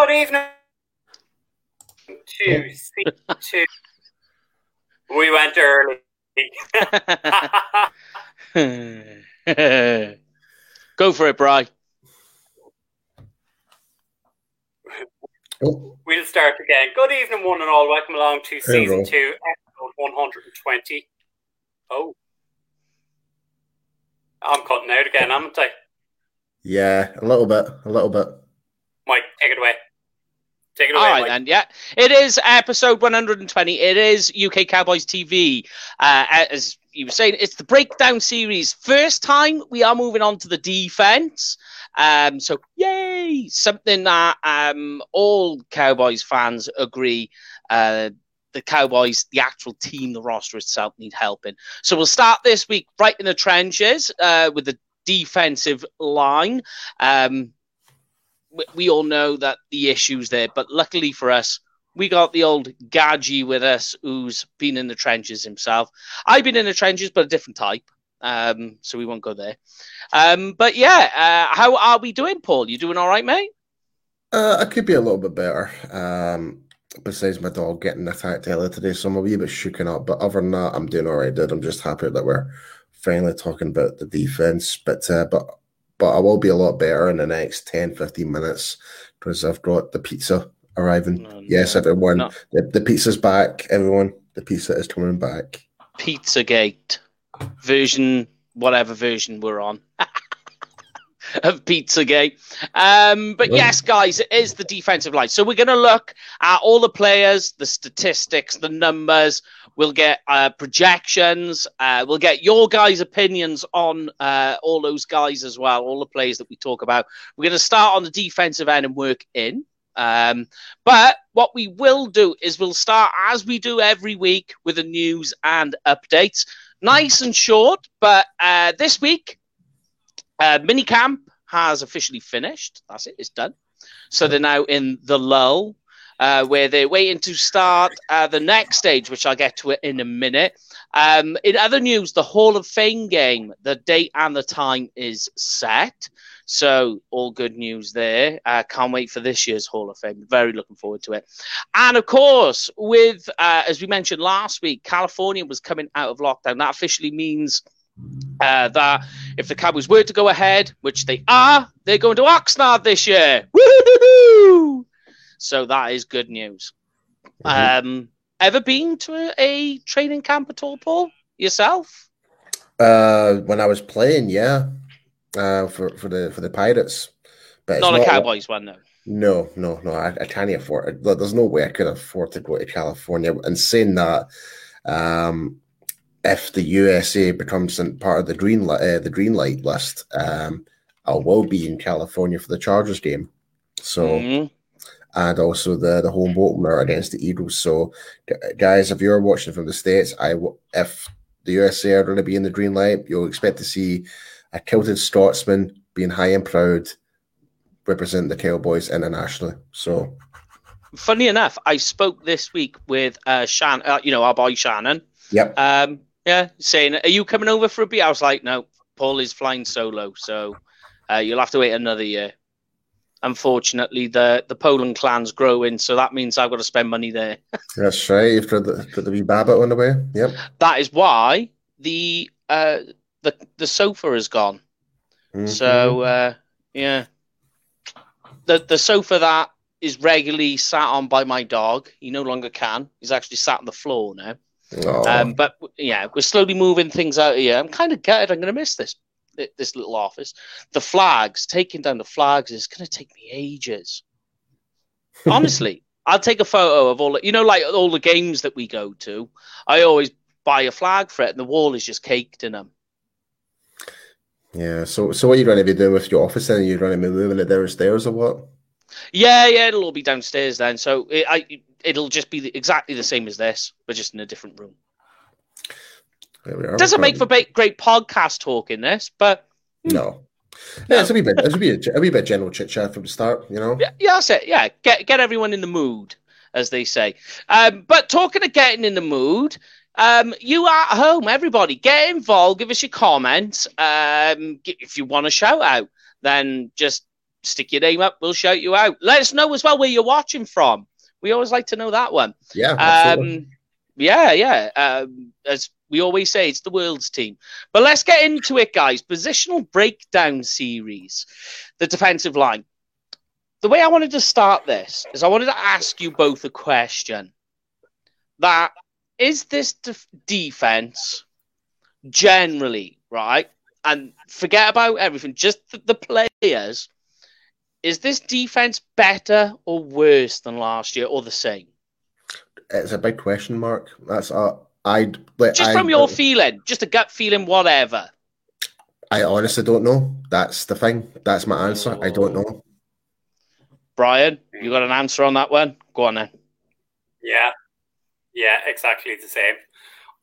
Good evening to C2. We went early. Go for it, Bry. Oh, We'll start again. Good evening, one and all. Welcome along to Hello. season two, episode 120. Oh. I'm cutting out again, haven't I? yeah, a little bit, a little bit. Mike, take it away. Take it away, All right, Mike. then. Yeah, it is episode 120. It is UK Cowboys TV. Uh, as you were saying, it's the breakdown series. First time we are moving on to the defense. Um, so yay! Something that um, all Cowboys fans agree. Uh, the Cowboys, the actual team, the roster itself, need help in. So we'll start this week right in the trenches uh, with the defensive line. Um, we, all know that the issues there, but luckily for us, we got the old Gadgy with us, who's been in the trenches himself. I've been in the trenches, but a different type. Um, so we won't go there. Um, but yeah, uh, how are we doing, Paul? You doing all right, mate? Uh, I could be a little bit better. Um, besides my dog getting attacked earlier today, so I'm a wee bit shooken up. But other than that, I'm doing all right, dude. I'm just happy that we're finally talking about the defense. But uh, but but I will be a lot better in the next 10, 15 minutes because I've got the pizza arriving. No, yes, no, everyone, no. the, the pizza's back. Everyone, the pizza is coming back. Pizzagate version, whatever version we're on of Pizzagate. Um, but yes, guys, it is the defensive line. So we're going to look at all the players, the statistics, the numbers. We'll get uh, projections. Uh, we'll get your guys' opinions on uh, all those guys as well, all the players that we talk about. We're going to start on the defensive end and work in. Um, but what we will do is we'll start as we do every week with the news and updates. Nice and short, but uh, this week, uh, minicamp has officially finished. That's it, it's done. So they're now in the lull, uh, where they're waiting to start uh, the next stage, which I'll get to it in a minute. Um, in other news, the Hall of Fame game, the date and the time is set. So all good news there. Uh, can't wait for this year's Hall of Fame. Very looking forward to it. And of course, with uh, as we mentioned last week, California was coming out of lockdown. That officially means uh, that if the Cowboys were to go ahead, which they are, they're going to Oxnard this year. Woo! So that is good news. Um, ever been to a, training camp at all, Paul? Yourself? Uh, when I was playing, yeah, uh, for for the for the Pirates, but it's Not a Cowboys one, though. No, no, no. I, I can't afford it. There's no way I could afford to go to California. And saying that, um, if the USA becomes part of the green li- uh, the green light list, um, I will be in California for the Chargers game. So Mhm. And also the the home opener against the Eagles. So, guys, if you're watching from the states, I if the USA are going to be in the green light, you'll expect to see a kilted Scotsman being high and proud, represent the Cowboys internationally. So, Funny enough, I spoke this week with uh, Shan, uh, you know, our boy Shannon. yep, Um, yeah, saying, "Are you coming over for a beer?" I was like, "No, Paul is flying solo, so uh, you'll have to wait another year." Unfortunately, the the Poland clan's growing, so that means I've got to spend money there. that's right. You've got the, got the wee Babbitt on the way. Yep. That is why the uh, the the sofa is gone. Mhm. So uh, yeah, the the sofa that is regularly sat on by my dog, he no longer can. He's actually sat on the floor now. Um, but yeah, we're slowly moving things out here. I'm kind of gutted. I'm going to miss this this little office. The flags, taking down the flags, is going to take me ages. Honestly, I'll take a photo of all. The, you know, like all the games that we go to. I always buy a flag for it, and the wall is just caked in them. yeah. So, so what are you going to be doing with your office? Then you're going to be moving it downstairs or what? Yeah, yeah, it'll all be downstairs then. So it, I, it'll just be the, exactly the same as this, but just in a different room. Are. Doesn't make for great podcast talk in this, but no. Yeah, it's a wee bit. It's a wee, a wee bit general chit chat from the start. You know. Yeah, yeah, that's it. Yeah, get get everyone in the mood, as they say. Um, but talking of getting in the mood, um, you at home, everybody, get involved. Give us your comments. Um, if you want a shout out, then just stick your name up. We'll shout you out. Let us know as well where you're watching from. We always like to know that one. Yeah, absolutely. Um, yeah, yeah. Um, as we always say, it's the world's team. But let's get into it, guys. Positional breakdown series, the defensive line. The way I wanted to start this is I wanted to ask you both a question. That is this def- defense generally right, and forget about everything, just the, the players. Is this defense better or worse than last year, or the same? it's a big question mark. That's uh, I like, Just I, from your feeling, just a gut feeling, whatever. I honestly don't know. That's the thing. That's my answer. I don't know. Brian, you got an answer on that one? Go on then. Yeah, yeah, exactly the same.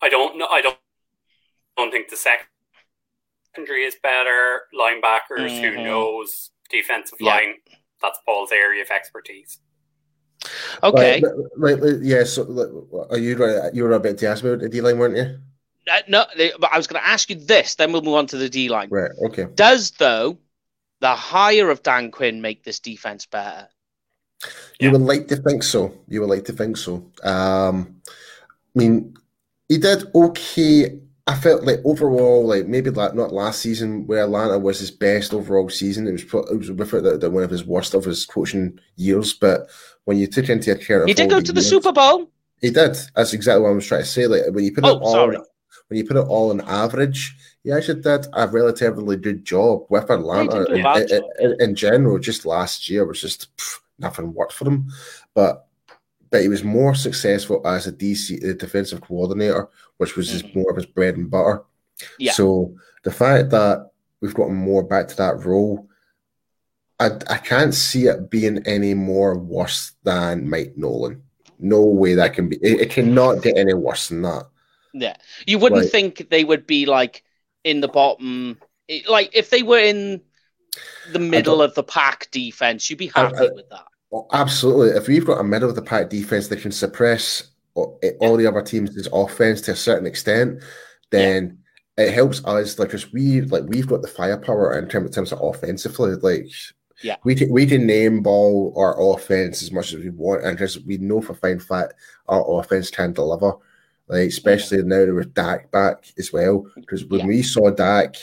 I don't know. I don't. Don't think the secondary is better. Linebackers, Mhm. who knows? Defensive Yeah. line. That's Paul's area of expertise. Okay. Right, right, yeah. So, like, are you right? You were about to ask me about the D line, weren't you? Uh, no, but I was going to ask you this, then we'll move on to the D line. Right. Okay. Does, though, the hire of Dan Quinn make this defense better? You Yeah. would like to think so. You would like to think so. Um, I mean, he did okay. I felt like overall, like maybe like not last season where Atlanta was his best overall season. It was it was without doubt the- one of his worst of his coaching years. But when you took into account, He did go to the years- Super Bowl. He did. That's exactly what I was trying to say. Like when you put it Oh, all, sorry. when you put it all on average, he actually did a relatively good job with Atlanta do in, in- job. in- in general. Just last year was just pff, nothing worked for him, but but he was more successful as a DC a defensive coordinator, which was just Mhm. more of his bread and butter. Yeah. So the fact that we've gotten more back to that role. I, I can't see it being any more worse than Mike Nolan. No way that can be. It, it cannot get any worse than that. Yeah. You wouldn't Right. think they would be like in the bottom, like if they were in the middle of the pack defense, you'd be happy I- with that. Oh, absolutely. If we've got a middle of the pack defense that can suppress uh, eh, all, all the other teams' offense to a certain extent, then it helps us. Like, because we like we've got the firepower in terms, in terms of offensively. Like, Yeah. we can we can name ball our offense as much as we want, and just we know for fine fact our offense can deliver. Like, especially now with Dak back as well. Because when Yeah. we saw Dak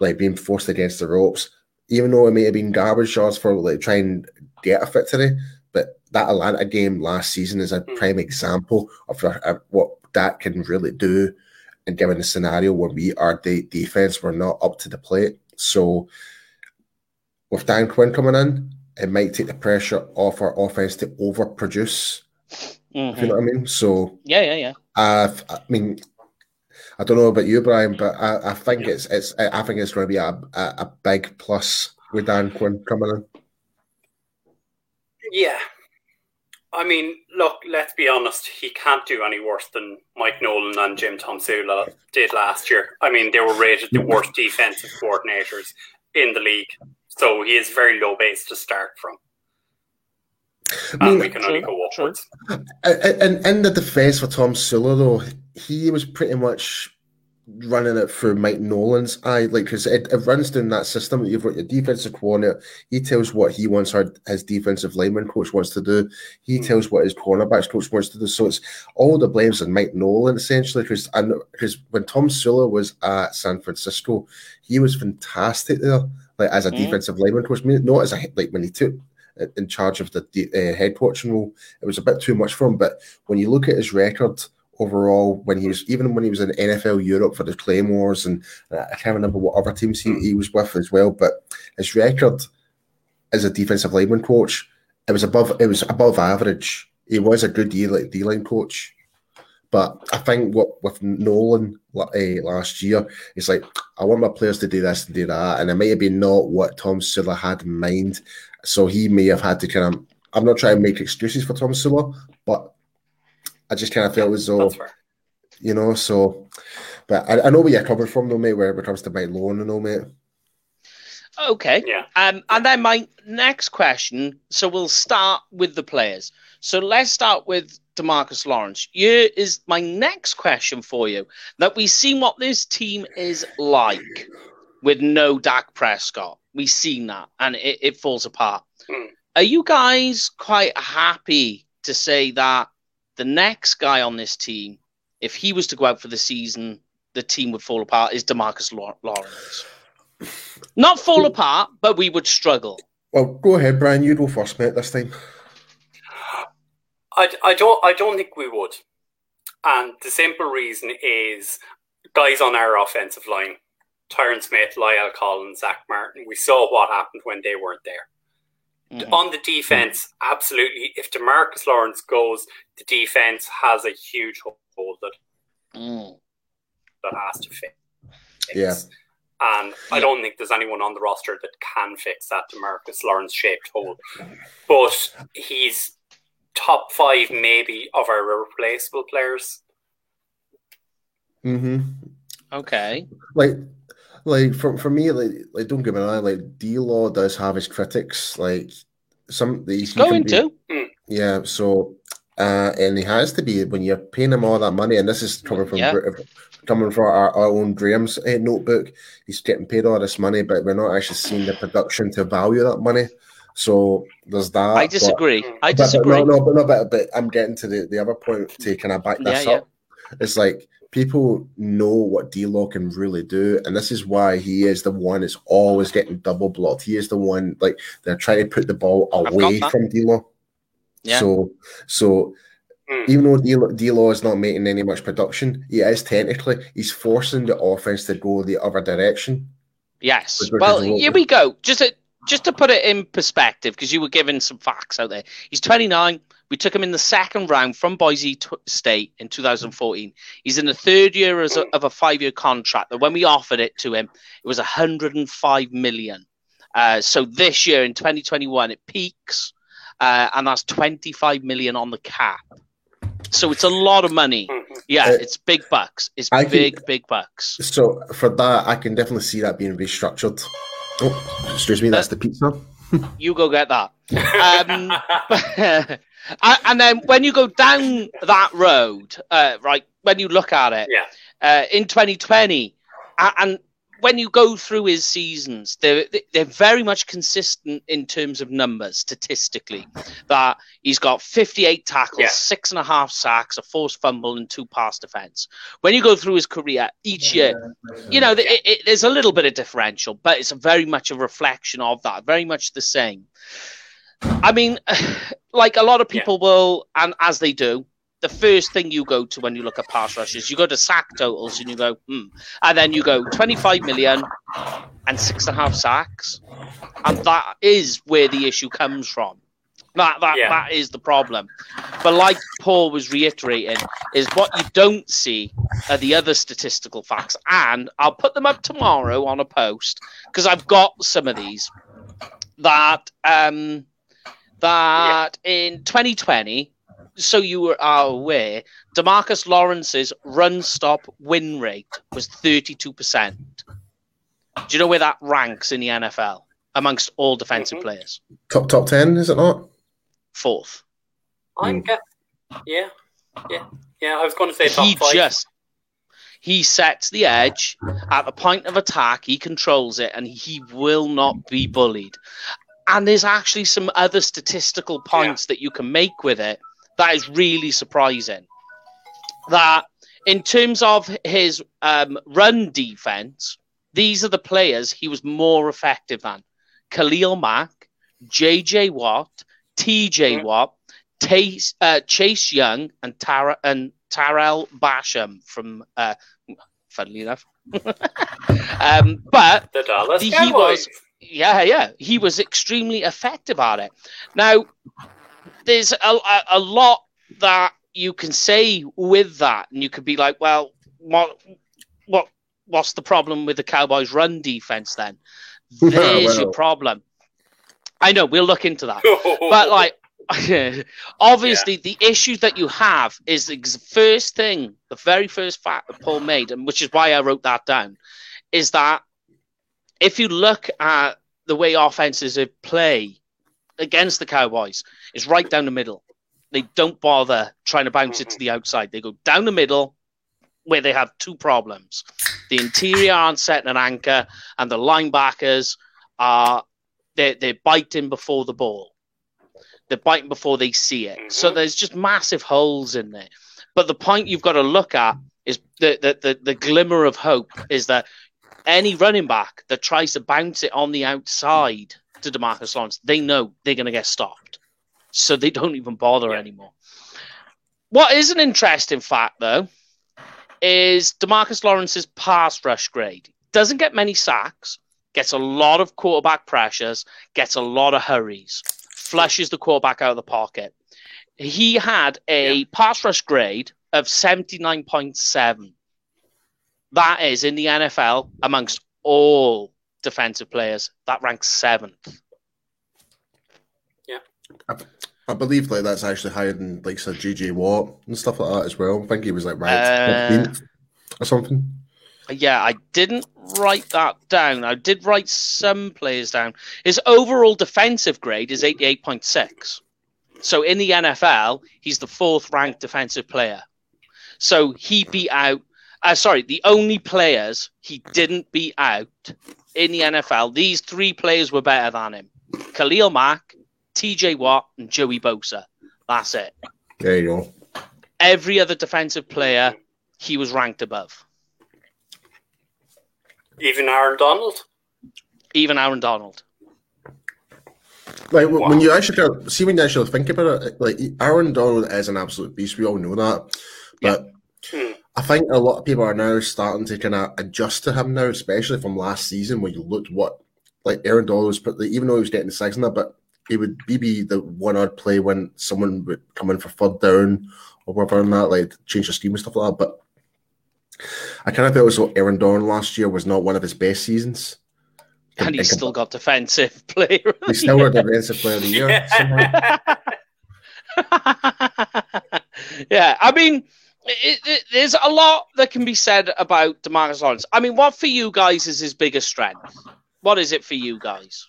like being forced against the ropes, even though it may have been garbage shots for like trying to get a victory. But that Atlanta game last season is a Mm. prime example of what that can really do. And given the scenario where we are, the defense were not up to the plate. So with Dan Quinn coming in, it might take the pressure off our offense to overproduce. If you know what I mean? So Yeah, yeah, yeah. uh, I mean, I don't know about you, Brian, but I, I think it's it's I think it's going to be a, a, a big plus with Dan Quinn coming in. Yeah. I mean, look, let's be honest. He can't do any worse than Mike Nolan and Jim Tomsula did last year. I mean, they were rated the worst defensive coordinators in the league. So he is very low base to start from. I And mean, we can only go upwards. And in the defense for Tomsula, though, he was pretty much running it through Mike Nolan's eye, like because it, it runs down that system. that You've got your defensive coordinator. He tells what he wants our, his defensive lineman coach wants to do. He Hmm. tells what his cornerbacks coach wants to do. So it's all the blames on Mike Nolan essentially. Because because when Tomsula was at San Francisco, he was fantastic there, like as a Mhm. defensive lineman coach. Not as a like when he took in charge of the uh, head coaching role, it was a bit too much for him. But when you look at his record overall, when he was even when he was in NFL Europe for the Claymores, and uh, I can't remember what other teams he, he was with as well, but his record as a defensive lineman coach, it was above it was above average. He was a good D like D line coach. But I think what with Nolan uh, last year, it's like I want my players to do this and do that, and it may have been not what Tomsula had in mind. So he may have had to kind of. I'm not trying to make excuses for Tomsula, but I just kind of felt as though you know. So, but I, I know where you're coming from, though, mate. Where it comes to Mike Loan and all, mate. Okay. Yeah. Um, and then my next question. So we'll start with the players. So let's start with Demarcus Lawrence. Here is my next question for you. That we've seen what this team is like with no Dak Prescott. We've seen that, and it, it falls apart. Mm. Are you guys quite happy to say that the next guy on this team, if he was to go out for the season, the team would fall apart? Is Demarcus Lawrence? Not fall apart, but we would struggle. Well, go ahead, Brian. You go first, mate. This time. I, I don't I don't think we would, and the simple reason is guys on our offensive line, Tyron Smith, La'el Collins, Zack Martin. We saw what happened when they weren't there. Mhm. On the defense, absolutely. If Demarcus Lawrence goes, the defense has a huge hole that Mm. that has to fix. Yeah. And I don't think there's anyone on the roster that can fix that Demarcus Lawrence shaped hole. But he's top five, maybe, of our replaceable players. Mm-hmm. Okay. Like, like for for me, like, like don't get me wrong. Like, D Law does have his critics. Like, some these Going to. Yeah, so uh, and he has to be when you're paying him all that money, and this is coming from Yeah. coming from our, our own Graham's uh, notebook. He's getting paid all this money, but we're not actually seeing the production to value that money. So there's that. I but- disagree. I but- but disagree. no, no, but no, but, but I'm getting to the, the other point to kind of back this Yeah, yeah. up. It's like people know what D Law can really do, and this is why he is the one that's always getting double blocked. He is the one like they're trying to put the ball away from D Law. Yeah. So, so Mm. even though D- D-Law is not making any much production, he is technically he's forcing the offense to go the other direction. Yes. Which- which Well, is a little here we go. Just to, just to put it in perspective, because you were giving some facts out there. He's 29. We took him in the second round from Boise T- State in 2014. He's in the third year as a, of a five-year contract. And when we offered it to him, it was 105 million. Uh, so this year in 2021, it peaks, uh, and that's 25 million on the cap. So it's a lot of money. Mhm. Yeah, Uh, it's big bucks. It's I can- big, big bucks. So for that, I can definitely see that being restructured. Oh, excuse me, that's the pizza. You go get that. Um, and and then when you go down that road, uh, right, when you look at it yeah. uh, in 2020, and when you go through his seasons, they're they're very much consistent in terms of numbers statistically. That he's got 58 tackles, Yeah. six and a half sacks, a forced fumble, and two pass defense. When you go through his career each year, you know, th- it, it, there's a little bit of differential, but it's very much a reflection of that, very much the same. I mean, like a lot of people will, and as they do, the first thing you go to when you look at pass rushes, you go to sack totals and you go, hmm. And then you go 25 million and six and a half sacks. And that is where the issue comes from. That, that, Yeah. that is the problem. But like Paul was reiterating, is what you don't see are the other statistical facts. And I'll put them up tomorrow on a post because I've got some of these that um, that in 2020, so you are aware, Demarcus Lawrence's run stop win rate was 32%. Do you know where that ranks in the NFL amongst all defensive Mhm. players? Top top ten, is it not? Fourth. I'm Mm. get, yeah, yeah, yeah. I was going to say top he five. just he sets the edge at the point of attack he controls it and he will not be bullied and there's actually some other statistical points that you can make with it that is really surprising that in terms of his um, run defense these are the players he was more effective than khalil mack jj watt tj watt Chase, uh, Chase Young and Tara and Tarell Basham from uh, funnily enough. um, but the Dallas he Cowboys. was- yeah, yeah, he was extremely effective at it. Now, there's a, a, a lot that you can say with that, and you could be like, well, what, what, what's the problem with the Cowboys' run defense then? There's your problem. I know we'll look into that but like obviously the issue that you have is the first thing the very first fact that paul made and which is why i wrote that down is that if you look at the way offenses play against the cowboys it's right down the middle they don't bother trying to bounce it to the outside they go down the middle where they have two problems the interior aren't setting an anchor and the linebackers are they're, they're biting before the ball. They're biting before they see it. Mm-hmm. So there's just massive holes in there. But the point you've got to look at is the, the, the, the glimmer of hope is that any running back that tries to bounce it on the outside to Demarcus Lawrence, they know they're going to get stopped. So they don't even bother yeah. anymore. What is an interesting fact, though, is Demarcus Lawrence's pass rush grade. Doesn't get many sacks, gets a lot of quarterback pressures, gets a lot of hurries, flushes the quarterback out of the pocket. He had a yeah. pass rush grade of 79.7. That is in the NFL amongst all defensive players. That ranks seventh. Yeah. I, believe like that's actually higher than like say JJ Watt and stuff like that as well. I think he was like right uh, or something. Yeah, I didn't write that down. I did write some players down. His overall defensive grade is 88.6. So in the NFL, he's the fourth ranked defensive player. So he beat out, uh, sorry, the only players he didn't beat out in the NFL, these three players were better than him Khalil Mack, TJ Watt, and Joey Bosa. That's it. There you go. Every other defensive player, he was ranked above. Even Aaron Donald? Even Aaron Donald. Like wow. when you actually see when you actually think about it, like Aaron Donald is an absolute beast. We all know that, but yeah. Hmm. I think a lot of people are now starting to kind of adjust to him now, especially from last season when you looked what like Aaron Donald was, but even though he was getting the six in there, but he would maybe the one odd play when someone would come in for third down or whatever and that, like change the scheme and stuff like that. But I kind of felt as though Aaron Donald last year was not one of his best seasons. And he's still got defensive player. He's still got defensive player of the year. yeah, I mean, it, it, there's a lot that can be said about Demarcus Lawrence. I mean, what for you guys is his biggest strength? What is it for you guys?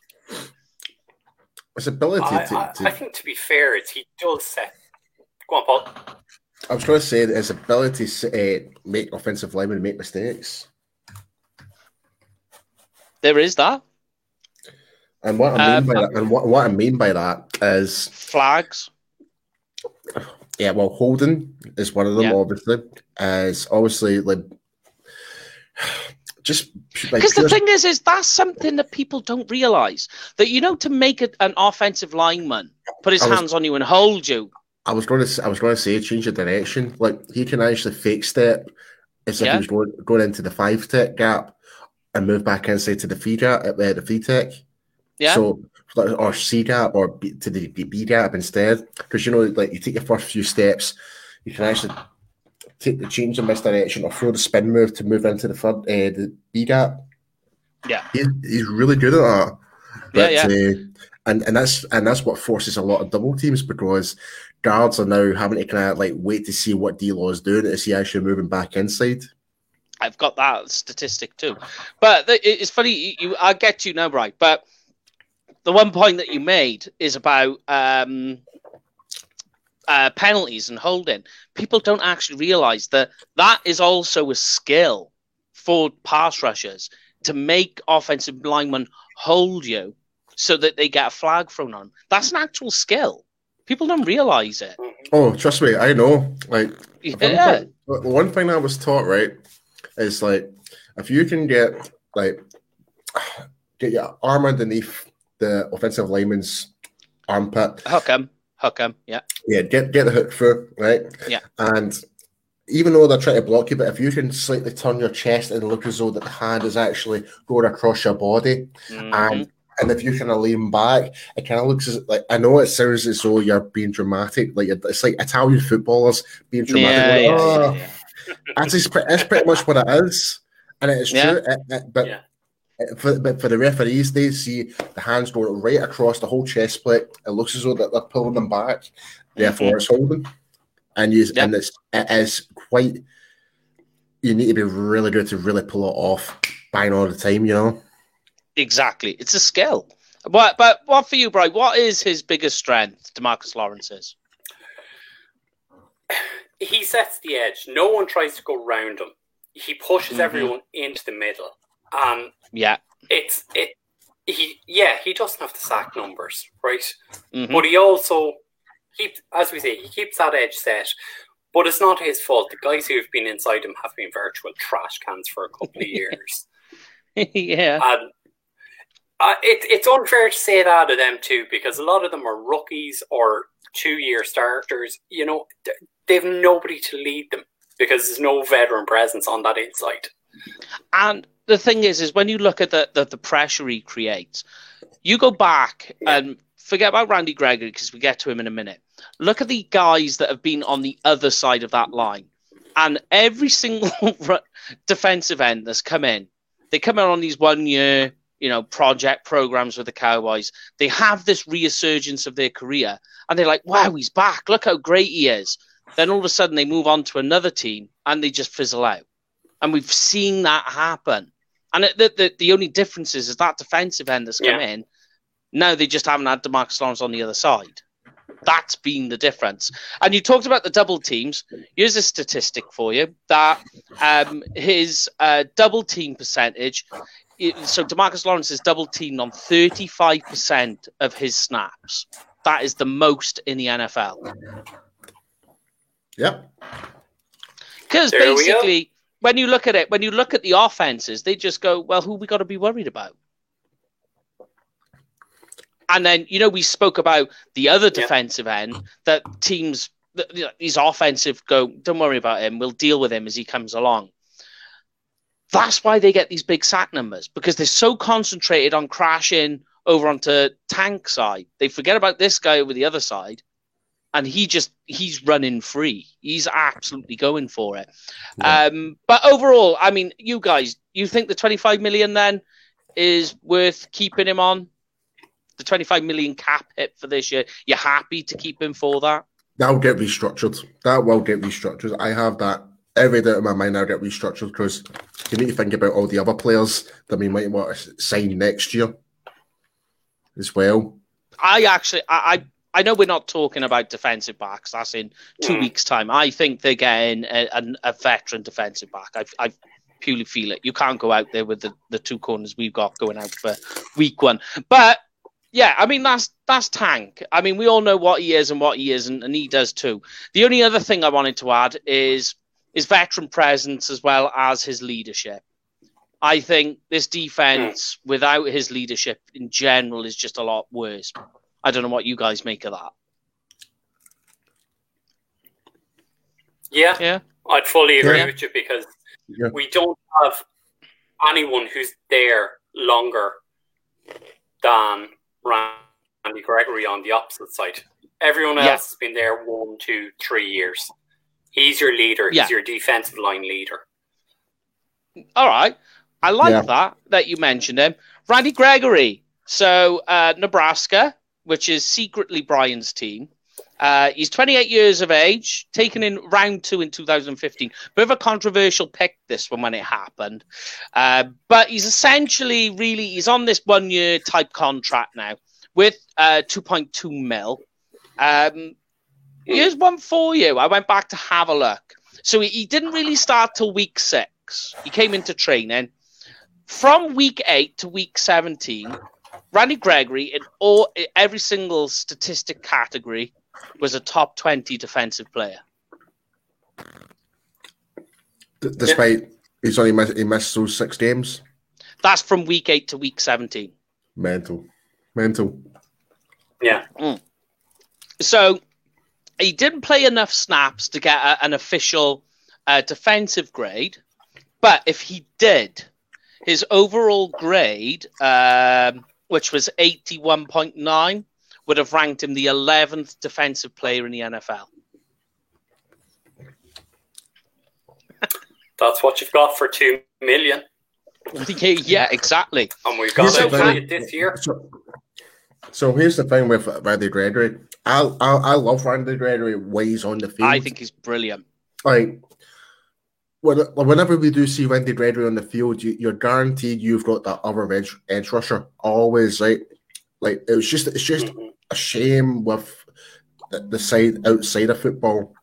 His ability I, to, I, I, think, to be fair, it's he does set. Go on, Paul. I was going to say that his ability to uh, make offensive linemen make mistakes. There is that. And what I mean um, by that, and what, what I mean by that is flags. Yeah, well, holding is one of them. Yeah. Obviously, as obviously like just because like, the thing is, is that's something that people don't realize that you know to make it an offensive lineman put his was, hands on you and hold you I was going to I was going to say change the direction. Like he can actually fake step as yeah. if he was going, going into the five tech gap and move back inside to the feed gap at uh, the feed tech. Yeah. So or C gap or B, to the B gap instead, because you know, like you take your first few steps, you can actually take the change in misdirection or throw the spin move to move into the third uh, the B gap. Yeah, he's, he's really good at that. But, yeah, yeah. Uh, and and that's and that's what forces a lot of double teams because guards are now having to kind of like wait to see what D Law is doing. Is he actually moving back inside? I've got that statistic too, but it's funny. You, I get you now, right? But the one point that you made is about um, uh, penalties and holding. People don't actually realize that that is also a skill for pass rushers to make offensive linemen hold you so that they get a flag thrown on. That's an actual skill. People don't realize it. Oh, trust me, I know. Like, yeah. one, thing, one thing I was taught right is like if you can get like get your arm underneath the offensive lineman's armpit, hook him, hook him, yeah, yeah, get get the hook through, right, yeah, and even though they're trying to block you, but if you can slightly turn your chest and look as though that the hand is actually going across your body, mm-hmm. and and if you kind of lean back, it kind of looks as, like I know it sounds as though you're being dramatic, like it's like Italian footballers being dramatic. Yeah, like, yeah, oh. yeah, that's, that's pretty much what it is, and it's true. It, it, but for, but for the referees, they see the hands go right across the whole chest plate. It looks as though that they're pulling them back. Therefore, mm-hmm. it's holding, and you and it's it is quite. You need to be really good to really pull it off, bang all the time. You know. Exactly. It's a skill. But but what for you, Brian? What is his biggest strength, Demarcus Lawrence's? He sets the edge. No one tries to go round him. He pushes mm-hmm. everyone into the middle. Um yeah. It's it he yeah he doesn't have the sack numbers, right? Mhm. But he also keeps, as we say, he keeps that edge set. But it's not his fault. The guys who've been inside him have been virtual trash cans for a couple of years. yeah. And uh, it, it's unfair to say that of them too, because a lot of them are rookies or two-year starters. You know, they've nobody to lead them because there's no veteran presence on that inside. And the thing is, is when you look at the, the, the pressure he creates, you go back Yeah. and forget about Randy Gregory because we get to him in a minute. Look at the guys that have been on the other side of that line. And every single defensive end that's come in, they come in on these one year, you know, project programs with the Cowboys. They have this resurgence of their career and they're like, wow, he's back. Look how great he is. Then all of a sudden they move on to another team and they just fizzle out and we've seen that happen. And the, the the only difference is, is that defensive end that's come Yeah. in. Now they just haven't had Demarcus Lawrence on the other side. That's been the difference. And you talked about the double teams. Here's a statistic for you that um, his uh, double team percentage. So Demarcus Lawrence is double teamed on 35% of his snaps. That is the most in the NFL. Yep. Because There we go. basically, when you look at it, when you look at the offenses, they just go, well, who we got to be worried about? And then, you know, we spoke about the other Yeah. defensive end that teams, you know, these offensive go, don't worry about him. We'll deal with him as he comes along. That's why they get these big sack numbers because they're so concentrated on crashing over onto tank side. They forget about this guy over the other side and he just he's running free. He's absolutely going for it. Yeah. Um, but overall, I mean, you guys, you think the 25 million then is worth keeping him on? The 25 million cap hit for this year. You're happy to keep him for that? That'll get restructured. That will get restructured. I have that every doubt in my mind. I'll get restructured because you need to think about all the other players that we might want to sign next year as well. I actually, I, I, I know we're not talking about defensive backs. That's in two Mm. weeks' time. I think they're getting a, a, a veteran defensive back. I, I purely feel it. You can't go out there with the, the two corners we've got going out for week one. But yeah, I mean that's that's Tank. I mean we all know what he is and what he isn't, and he does too. The only other thing I wanted to add is his veteran presence as well as his leadership. I think this defense without his leadership in general is just a lot worse. I don't know what you guys make of that. Yeah, Yeah. I'd fully agree Yeah. with you because Yeah. we don't have anyone who's there longer than Randy Gregory on the opposite side. Everyone else Yeah. has been there one, two, three years. He's your leader. Yeah. He's your defensive line leader. All right. I like Yeah. that that you mentioned him. Randy Gregory. So uh, Nebraska, which is secretly Brian's team. Uh, he's 28 years of age, taken in round two in 2015. Bit of a controversial pick, this one, when it happened. Uh, but he's essentially really, he's on this one year type contract now with uh, 2.2 mil. Um, here's one for you. I went back to have a look. So he, he didn't really start till week six. He came into training. From week eight to week 17, Randy Gregory, in all every single statistic category, was a top 20 defensive player. D- despite he's only missed, he missed those six games. That's from week eight to week 17. Mental. Mental. Yeah. So he didn't play enough snaps to get a, an official uh, defensive grade, but if he did, his overall grade, um, which was 81.9, would have ranked him the 11th defensive player in the NFL. That's what you've got for two million. yeah, exactly. And we've got Here's it the thing. for this year. So, so here's the thing with Randy Gregory. I, I I love Randy Gregory when he's on the field. I think he's brilliant. like when, whenever we do see Randy Gregory on the field, you, you're guaranteed you've got that other edge, edge rusher always. Right, like it was just it's just Mhm. a shame with the, the side outside of football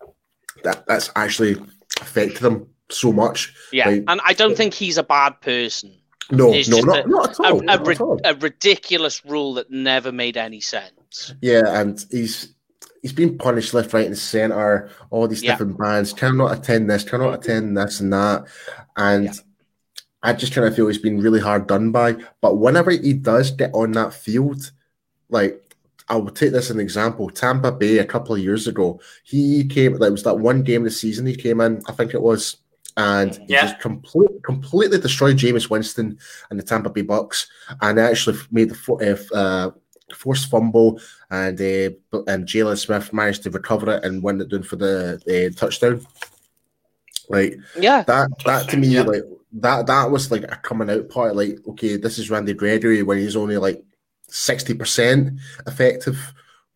that that's actually affected them so much. Yeah, Like- and I don't think he's a bad person. No, It's no, not, a- not at all. a, not at all. a ridiculous rule that never made any sense. Yeah, and he's he's been punished left, right, and centre. All these Yeah. different bands cannot attend this, cannot attend this and that, and Yeah. I just kind of feel he's been really hard done by. But whenever he does get on that field, like I will take this as an example. Tampa Bay a couple of years ago, he came. Like, it was that one game of the season he came in, I think it was, and he Yeah. just complete, completely destroyed Jameis Winston and the Tampa Bay Bucks, and actually made the uh, uh, forced fumble, and uh, and Jaylon Smith managed to recover it and win it down for the uh, touchdown. Like Yeah, that, that to me, Yeah. like that, that was like a coming out party. Like, okay, this is Randy Gregory when he's only like sixty percent effective,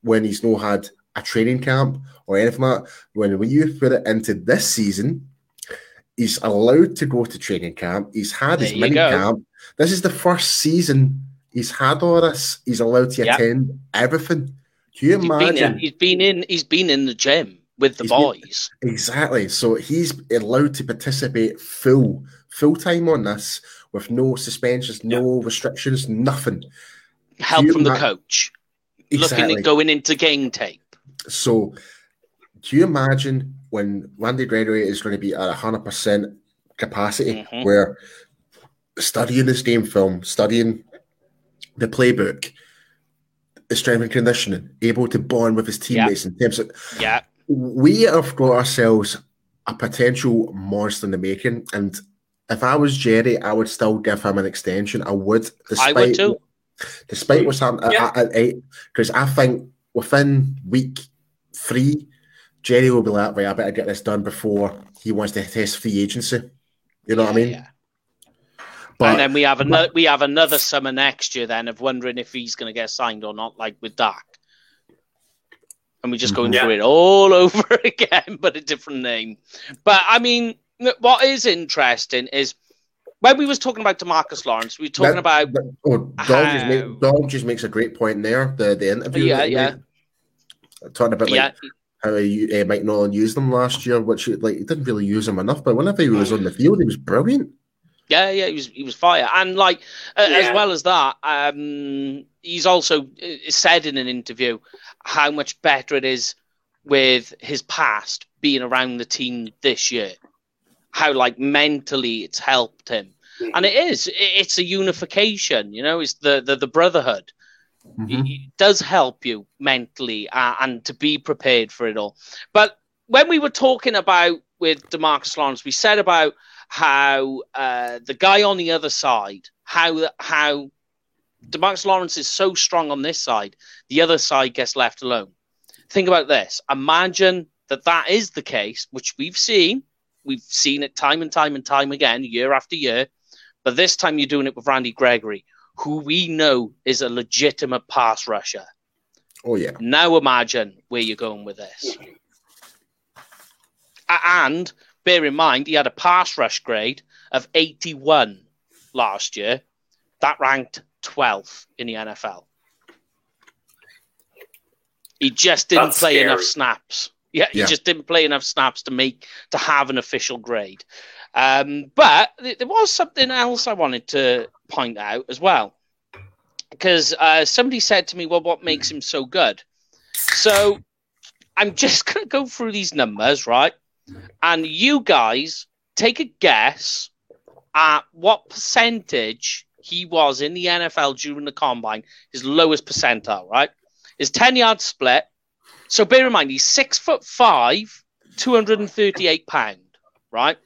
when he's not had a training camp or anything like that. When when you put it into this season, he's allowed to go to training camp. He's had his There you mini go. camp. This is the first season he's had all this. He's allowed to Yeah. attend everything. Can you he's been, imagine? in, he's been in. He's been in the gym with the He's been- boys. Exactly. So he's allowed to participate full full time on this with no suspensions, no restrictions, nothing. Help from the coach. Exactly. Looking at going into game tape. So do you imagine when Randy Gregory is going to be at hundred percent capacity Mhm. where studying this game film, studying the playbook, the strength and conditioning, able to bond with his teammates in terms of Yeah, we have got ourselves a potential monster in the making. And if I was Jerry, I would still give him an extension. I would, I despite would too. despite what's happening Yeah. at eight, because I think within week three, Jerry will be like, right, I better get this done before he wants to test free agency. You know what I mean? Yeah. But and then we have another we have another summer next year then of wondering if he's going to get signed or not, like with Dak. And we're just going Mhm. through it all over again, but a different name. But I mean, what is interesting is when we was talking about Demarcus Lawrence, we were talking that- about that- oh, Dog, just make, Dog just makes a great point there. The the interview, Yeah, yeah. made, talking about like yeah, how uh, Mike Nolan used them last year, which like he didn't really use them enough. But whenever he was on the field, he was brilliant. Yeah, yeah, he was he was fire, and like uh, as well as that, um, he's also uh, said in an interview how much better it is with his past being around the team this year. How like mentally it's helped him, and it is. It's a unification, you know. It's the the, the brotherhood. Mhm. It does help you mentally uh, and to be prepared for it all. But when we were talking about with Demarcus Lawrence, we said about how uh, the guy on the other side, how how Demarcus Lawrence is so strong on this side, the other side gets left alone. Think about this. Imagine that that is the case, which we've seen. We've seen it time and time and time again, year after year. But this time you're doing it with Randy Gregory, who we know is a legitimate pass rusher. Oh yeah, Now imagine where you're going with this. And bear in mind, he had a pass rush grade of 81 last year. That ranked 12th in the NFL. He just didn't That's play scary. enough snaps. Yeah, he Yeah. just didn't play enough snaps to make to have an official grade. Um, but th- there was something else I wanted to point out as well, because uh, somebody said to me, "Well, what makes him so good?" So I'm just going to go through these numbers, right? And you guys take a guess at what percentage he was in the NFL during the combine, his lowest percentile, right? His 10 yard split. So bear in mind, he's six foot five, 238 pound, right?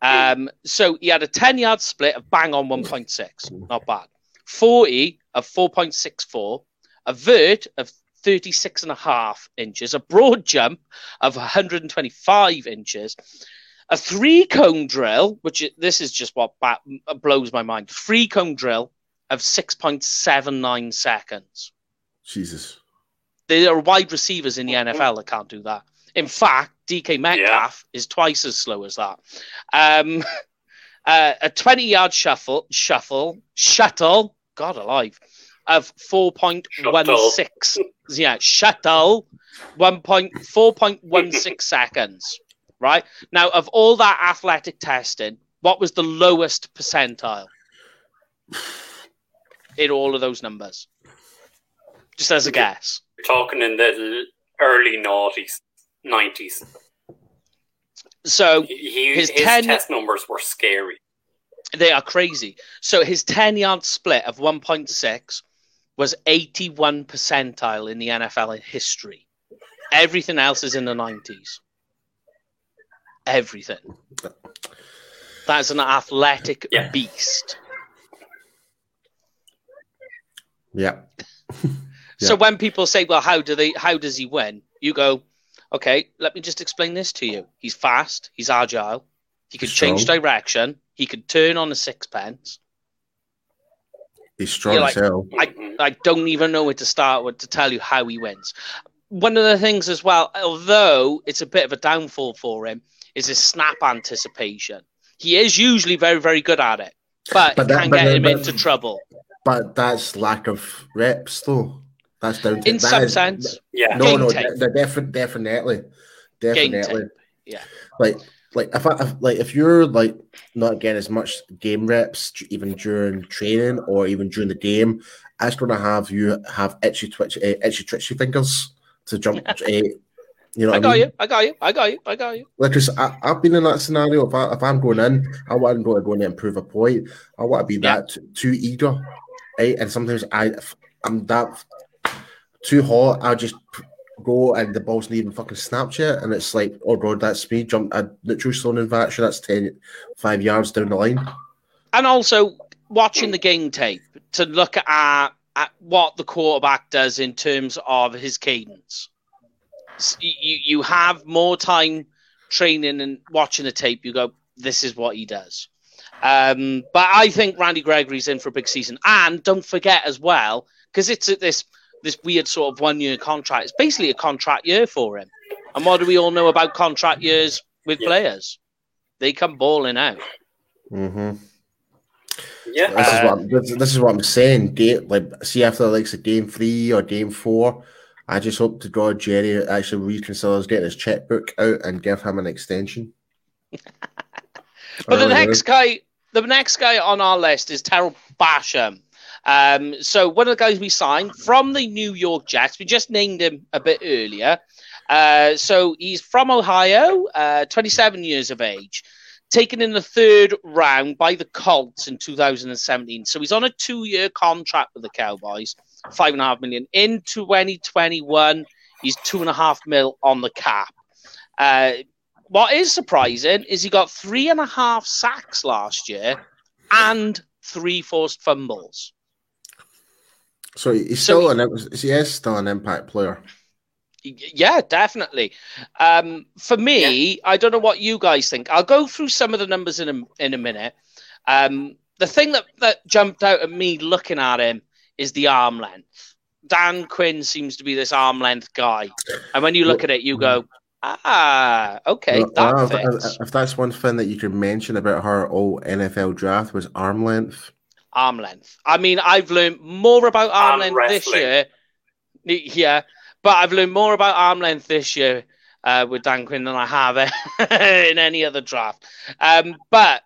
Um, so he had a 10 yard split of bang on 1.6, not bad. 40 of 4.64, a vert of 36 and a half inches, a broad jump of 125 inches, a three cone drill, which this is just what ba- blows my mind, three cone drill of 6.79 seconds. Jesus. There are wide receivers in the NFL that can't do that. In fact, DK Metcalf is twice as slow as that. Um, uh, a 20 yard shuffle, shuffle, shuttle, God alive, of 4.16. Yeah, shuttle, 1.4.16 seconds. Right now, of all that athletic testing, what was the lowest percentile? in all of those numbers? Just as a guess. You're talking in the early noughties, nineties. So he, his his 10 test numbers were scary. they are crazy. So his 10 yard split of 1.6 was 81 percentile in the NFL in history. Everything else is in the 90s. Everything. That's an athletic Yeah. beast. Yeah. So Yeah. when people say, "Well, how do they? How does he win?" You go, "Okay, let me just explain this to you. He's fast. He's agile. He can change direction. He can turn on a sixpence. He's strong You're as hell. I. I don't even know where to start with to tell you how he wins. One of the things as well, although it's a bit of a downfall for him, is his snap anticipation. He is usually very, very good at it, but, But it that- can but get then- him but- into trouble. But that's lack of reps, though. That's down to In that some is- sense, Yeah. No, Game no, de- de- defi- definitely, definitely. yeah. Like, like if I if, like if you're like not getting as much game reps even during training or even during the game, that's going to have you have itchy twitch, uh, itchy twitchy fingers to jump. uh, you know, I got mean? you. I got you. I got you. I got you. Like, 'cause I, I've been in that scenario. If, I, if I'm going in, I want to go, in and improve a point. I want to be Yeah. that t- too eager, right? And sometimes I, I'm that too hot. I just go and the ball's not even fucking snapped yet, and it's like, oh god, that's me. Jump a neutral zone infraction. That's 10, five yards down the line. And also watching the game tape to look at, at what the quarterback does in terms of his cadence. You, you have more time training and watching the tape. You go, this is what he does. Um, but I think Randy Gregory's in for a big season. And don't forget as well, because it's at this this weird sort of one year contract. It's basically a contract year for him. And what do we all know about contract years with Yeah. players? They come balling out. Mm-hmm. Yeah. This is Uh, what I'm, this, this is what I'm saying. Game like see after like a game three or game four. I just hope to God Jerry actually reconsiders getting his checkbook out and give him an extension. But the I really next guy, the next guy on our list is Tarell Basham. Um, so one of the guys we signed from the New York Jets. We just named him a bit earlier. Uh, so he's from Ohio, uh, 27 years of age, taken in the third round by the Colts in 2017. So he's on a two-year contract with the Cowboys, five and a half million. In 2021, he's two and a half mil on the cap. Uh, what is surprising is he got three and a half sacks last year and three forced fumbles. So he's So still an he is still an impact player. Yeah, definitely. Um, for me, I don't know what you guys think. I'll go through some of the numbers in a, in a minute. Um, the thing that, that jumped out at me looking at him is the arm length. Dan Quinn seems to be this arm length guy. And when you look at it, you go, ah, okay, Well, that well, if, fits. if that's one thing that you could mention about her old NFL draft was arm length. Arm length. I mean, I've learned more about arm Arm length wrestling. this year. Yeah, but I've learned more about arm length this year uh, with Dan Quinn than I have in any other draft. Um, but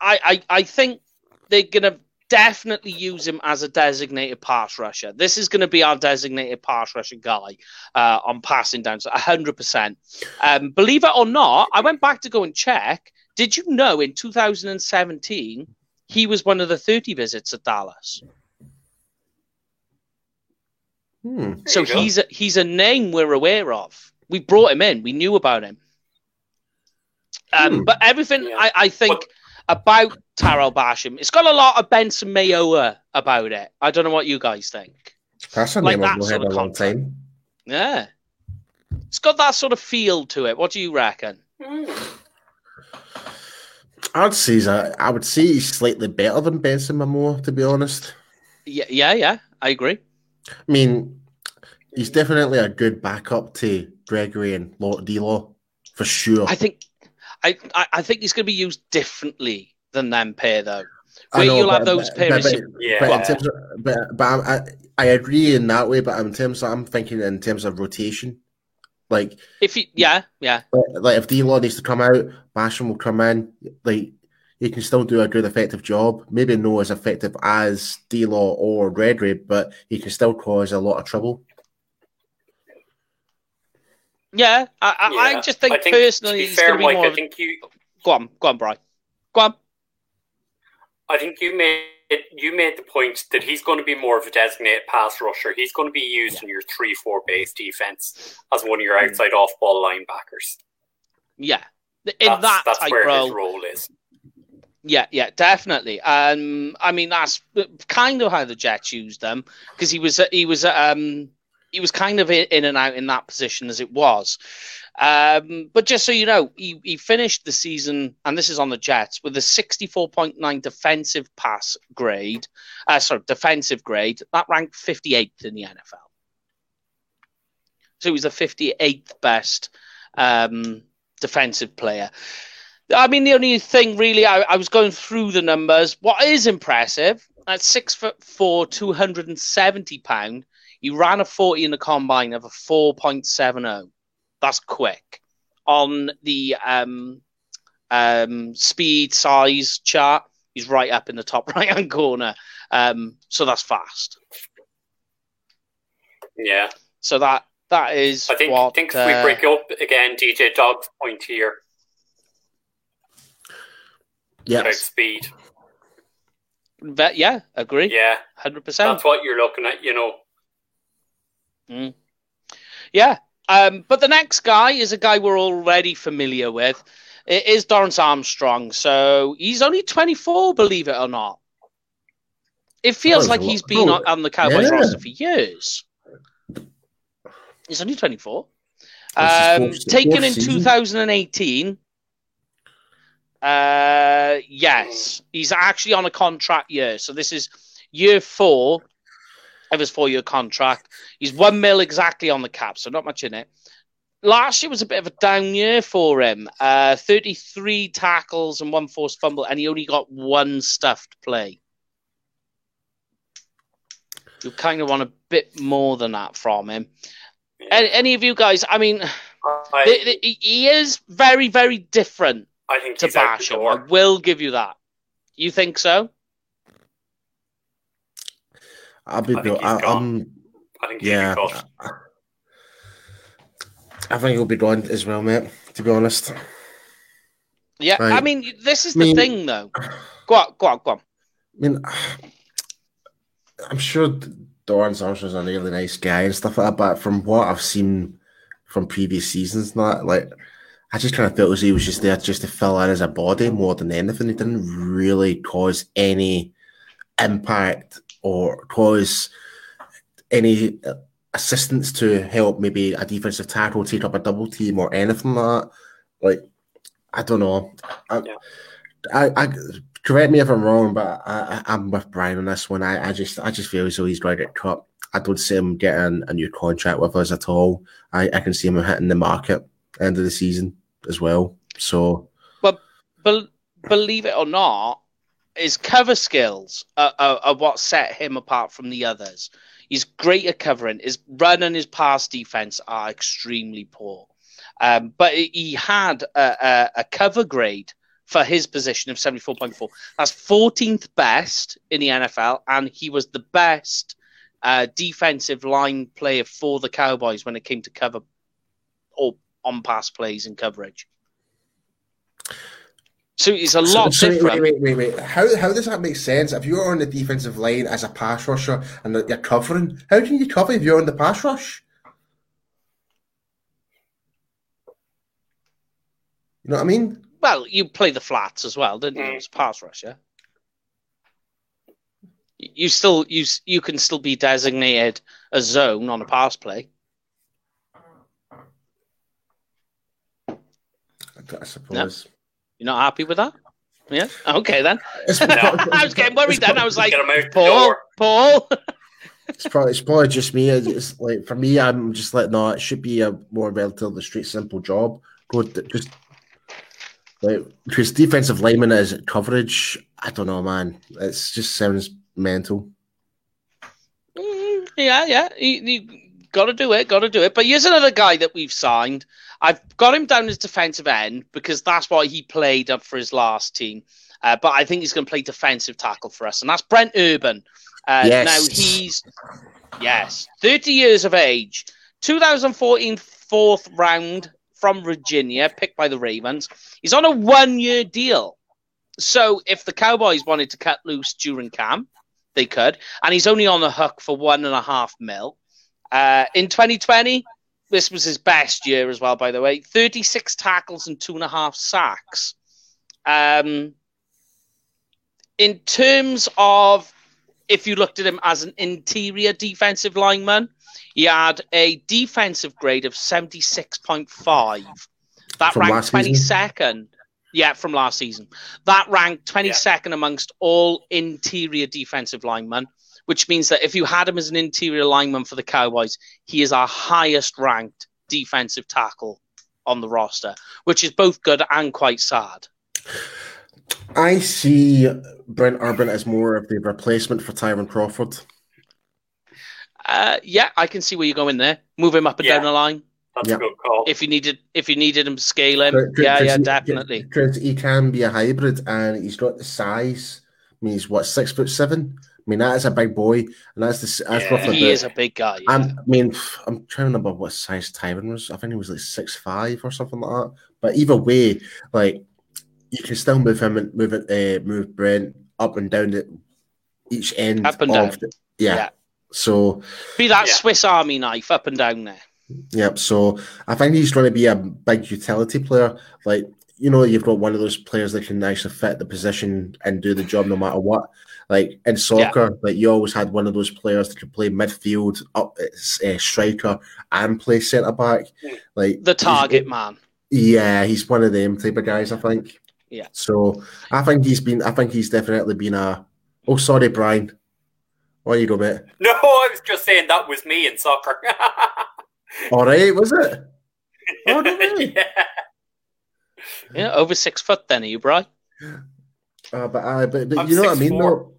I, I, I think they're going to definitely use him as a designated pass rusher. This is going to be our designated pass rusher guy uh, on passing downs, 100%. Um, believe it or not, I went back to go and check. Did you know in 2017 he was one of the 30 visits at Dallas? Hmm. So he's a, he's a name we're aware of. We brought him in. We knew about him. Um, Hmm. But everything Yeah. I, I think about Tarell Basham, it's got a lot of Benson Mayowa about it. I don't know what you guys think. That's a Like name that I've not sort heard of a long time. Yeah. It's got that sort of feel to it. What do you reckon? Mm. I'd say I, a, I would say he's slightly better than Benson Mayowa, to be honest. Yeah, yeah, yeah. I agree. I mean, he's definitely a good backup to Gregory and Law D-Law for sure. I think I, I, I think he's going to be used differently than them pair, though. I Where know, you'll but- have those pairs. but- you- Yeah. But in terms of, but, but I'm- I, I agree in that way. But in terms of, I'm thinking in terms of rotation, like if you, yeah, yeah. like if D Law needs to come out, Basham will come in. Like he can still do a good, effective job. Maybe no as effective as D Law or Redgrave, but he can still cause a lot of trouble. Yeah, I, I, Yeah. I just think, I think, personally to be he's fair, going to be Mike, more. I think you, go on, go on, Brian. Go on. I think you made you made the point that he's going to be more of a designated pass rusher. He's going to be used in your three four base defense as one of your Mm. outside off ball linebackers. Yeah, in That's, that that's type where role. his role is. Yeah, yeah, definitely. Um, I mean that's kind of how the Jets used them because he was he was um he was kind of in and out in that position as it was. Um, but just so you know, he, he finished the season, and this is on the Jets, with a 64.9 defensive pass grade. Uh, sorry, defensive grade. That ranked 58th in the NFL. So he was the 58th best um, defensive player. I mean, the only thing really, I, I was going through the numbers. What is impressive at six foot four, 270 pound, he ran a 40 in the combine of a 4.70. That's quick. On the um, um, speed size chart, he's right up in the top right hand corner. Um, so that's fast. Yeah, So that that is I think what. think if uh, we break up again, DJ Dobbs' point here Yeah, about speed. but yeah, agree. Yeah, Hundred percent. that's what you're looking at. You know, Yeah. Um, but the next guy is a guy we're already familiar with. It is Dorance Armstrong. So he's only 24, believe it or not. It feels like he's been oh, on, on the Cowboys yeah. roster for years. He's only 24. Um, taken in 2018. Uh, yes, he's actually on a contract year. So this is year four of his four-year contract. He's one mil exactly on the cap, so not much in it. Last year was a bit of a down year for him. Uh, 33 tackles and one forced fumble, and he only got one stuffed play. You kind of want a bit more than that from him. Any, any of you guys? I mean, I, he is very, very different I think to Basham. I will give you that. You think so? I'll be. I think I, he's gone. I'm. I think he'll Yeah, be cut. I think he'll be gone as well, mate. To be honest, Yeah. I mean, this is I mean- the thing, though. Go on, go on, go on. I mean, I'm sure Dorance Armstrong's a really nice guy and stuff like that, but from what I've seen from previous seasons, and that like, I just kind of felt as he was just there just to fill in as a body more than anything. He didn't really cause any impact or cause any assistance to help maybe a defensive tackle take up a double team or anything like that. Like, I don't know. I, Yeah. I, I correct me if I'm wrong, but I, I'm with Brian on this one. I, I just I just feel as though he's going to get cut. I don't see him getting a new contract with us at all. I, I can see him hitting the market end of the season as well. So but believe it or not, his cover skills are, are, are what set him apart from the others. He's great at covering. His run and his pass defense are extremely poor. Um, but he- had a, a, a cover grade for his position of 74.4. That's 14th best in the NFL, and he was the best uh, defensive line player for the Cowboys when it came to cover or on pass plays and coverage. So it's a lot so, so different. wait, wait, wait, wait. How how does that make sense? If you're on the defensive line as a pass rusher and you're covering, how can you cover if you're on the pass rush? You know what I mean? Well, you play the flats as well, didn't you? Mm. As a pass rusher. You still you you can still be designated a zone on a pass play. I, I suppose. You're not happy with that? Yeah. Okay then. It's, I was getting worried then. I was like, Get him out the Paul. Paul. It's probably, it's probably just me. It's like for me, I'm just like, no, it should be a more relatively straight, simple job. Go just like because defensive lineman is coverage. I don't know, man. It just sounds mental. Mm, yeah, yeah. You, you got to do it. Got to do it. But here's another guy that we've signed. I've got him down as defensive end because that's what he played up for his last team. Uh, but I think he's going to play defensive tackle for us, and that's Brent Urban. Uh, Yes. Now he's yes, 30 years of age, 2014 fourth round from Virginia, picked by the Ravens. He's on a one-year deal, so if the Cowboys wanted to cut loose during camp, they could, and he's only on the hook for one and a half mil. Uh, in 2020, this was his best year as well, by the way. 36 tackles and two and a half sacks. Um, in terms of if you looked at him as an interior defensive lineman, he had a defensive grade of 76.5. That From ranked last season? 22nd. Yeah, from last season. That ranked 22nd amongst all interior defensive linemen, which means that if you had him as an interior lineman for the Cowboys, he is our highest ranked defensive tackle on the roster, which is both good and quite sad. I see Brent Urban as more of the replacement for Tyrone Crawford. Uh, yeah, I can see where you're going there. Move him up and Yeah. down the line That's Yeah. a good call. if you needed if you needed him scaling. Cause- Yeah, cause yeah, he- definitely. Because he can be a hybrid and he's got the size. I mean, he's what six foot seven. I mean, that is a big boy, and that's the that's Yeah. roughly. He about- is a big guy. I'm, yeah. I mean, I'm trying to remember what size Tyrone was. I think he was like six five or something like that. But either way, like you can still move him and move it, uh, move Brent up and down the each end Up and of down. the- yeah. Yeah. So Be that Yeah. Swiss Army knife up and down there. Yep. So I think he's going to be a big utility player. Like you know, you've got one of those players that can actually fit the position and do the job no matter what. Like in soccer, like you always had one of those players that could play midfield, up uh, striker, and play centre back. Like The target man. Yeah, he's one of them type of guys. I think. Yeah. So I think he's been. I think he's definitely been a. Oh, sorry, Brian. What you doing, mate? No, I was just saying that was me in soccer. All right, was it? Oh, no way. yeah. Yeah, over six foot then, are you, Brian? Uh, but, uh, but, but I'm you know what I mean, 6'4". though.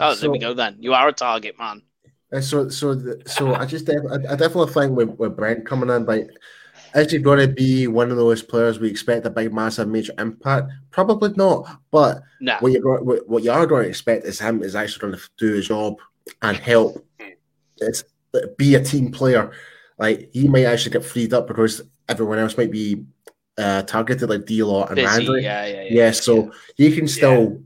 Oh, So- there we go then. You are a target man. Uh, so, so, the, so I just, def- I, I definitely think with, with Brent coming in, like, is he going to be one of those players we expect a big, massive, major impact? Probably not. But No. what you're going, what, what you are going to expect is him is actually going to do his job and help. It's be a team player. Like he might actually get freed up because everyone else might be uh, targeted, like D Law and Busy. Yeah, yeah, yeah. Yeah, so he can still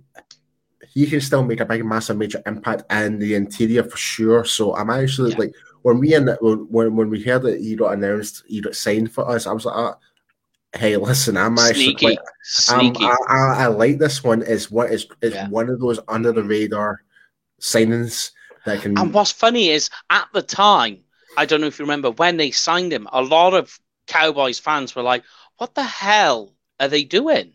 he can still make a big massive major impact in the interior for sure. So I'm actually Yeah. like when we in when when we heard that he got announced, he got signed for us. I was like, ah, hey, listen, I'm actually Sneaky. quite, Sneaky. I, I, I like this one. Is what is is Yeah. one of those under the radar signings that can. And what's funny is at the time, I don't know if you remember when they signed him, a lot of Cowboys fans were like, "What the hell are they doing?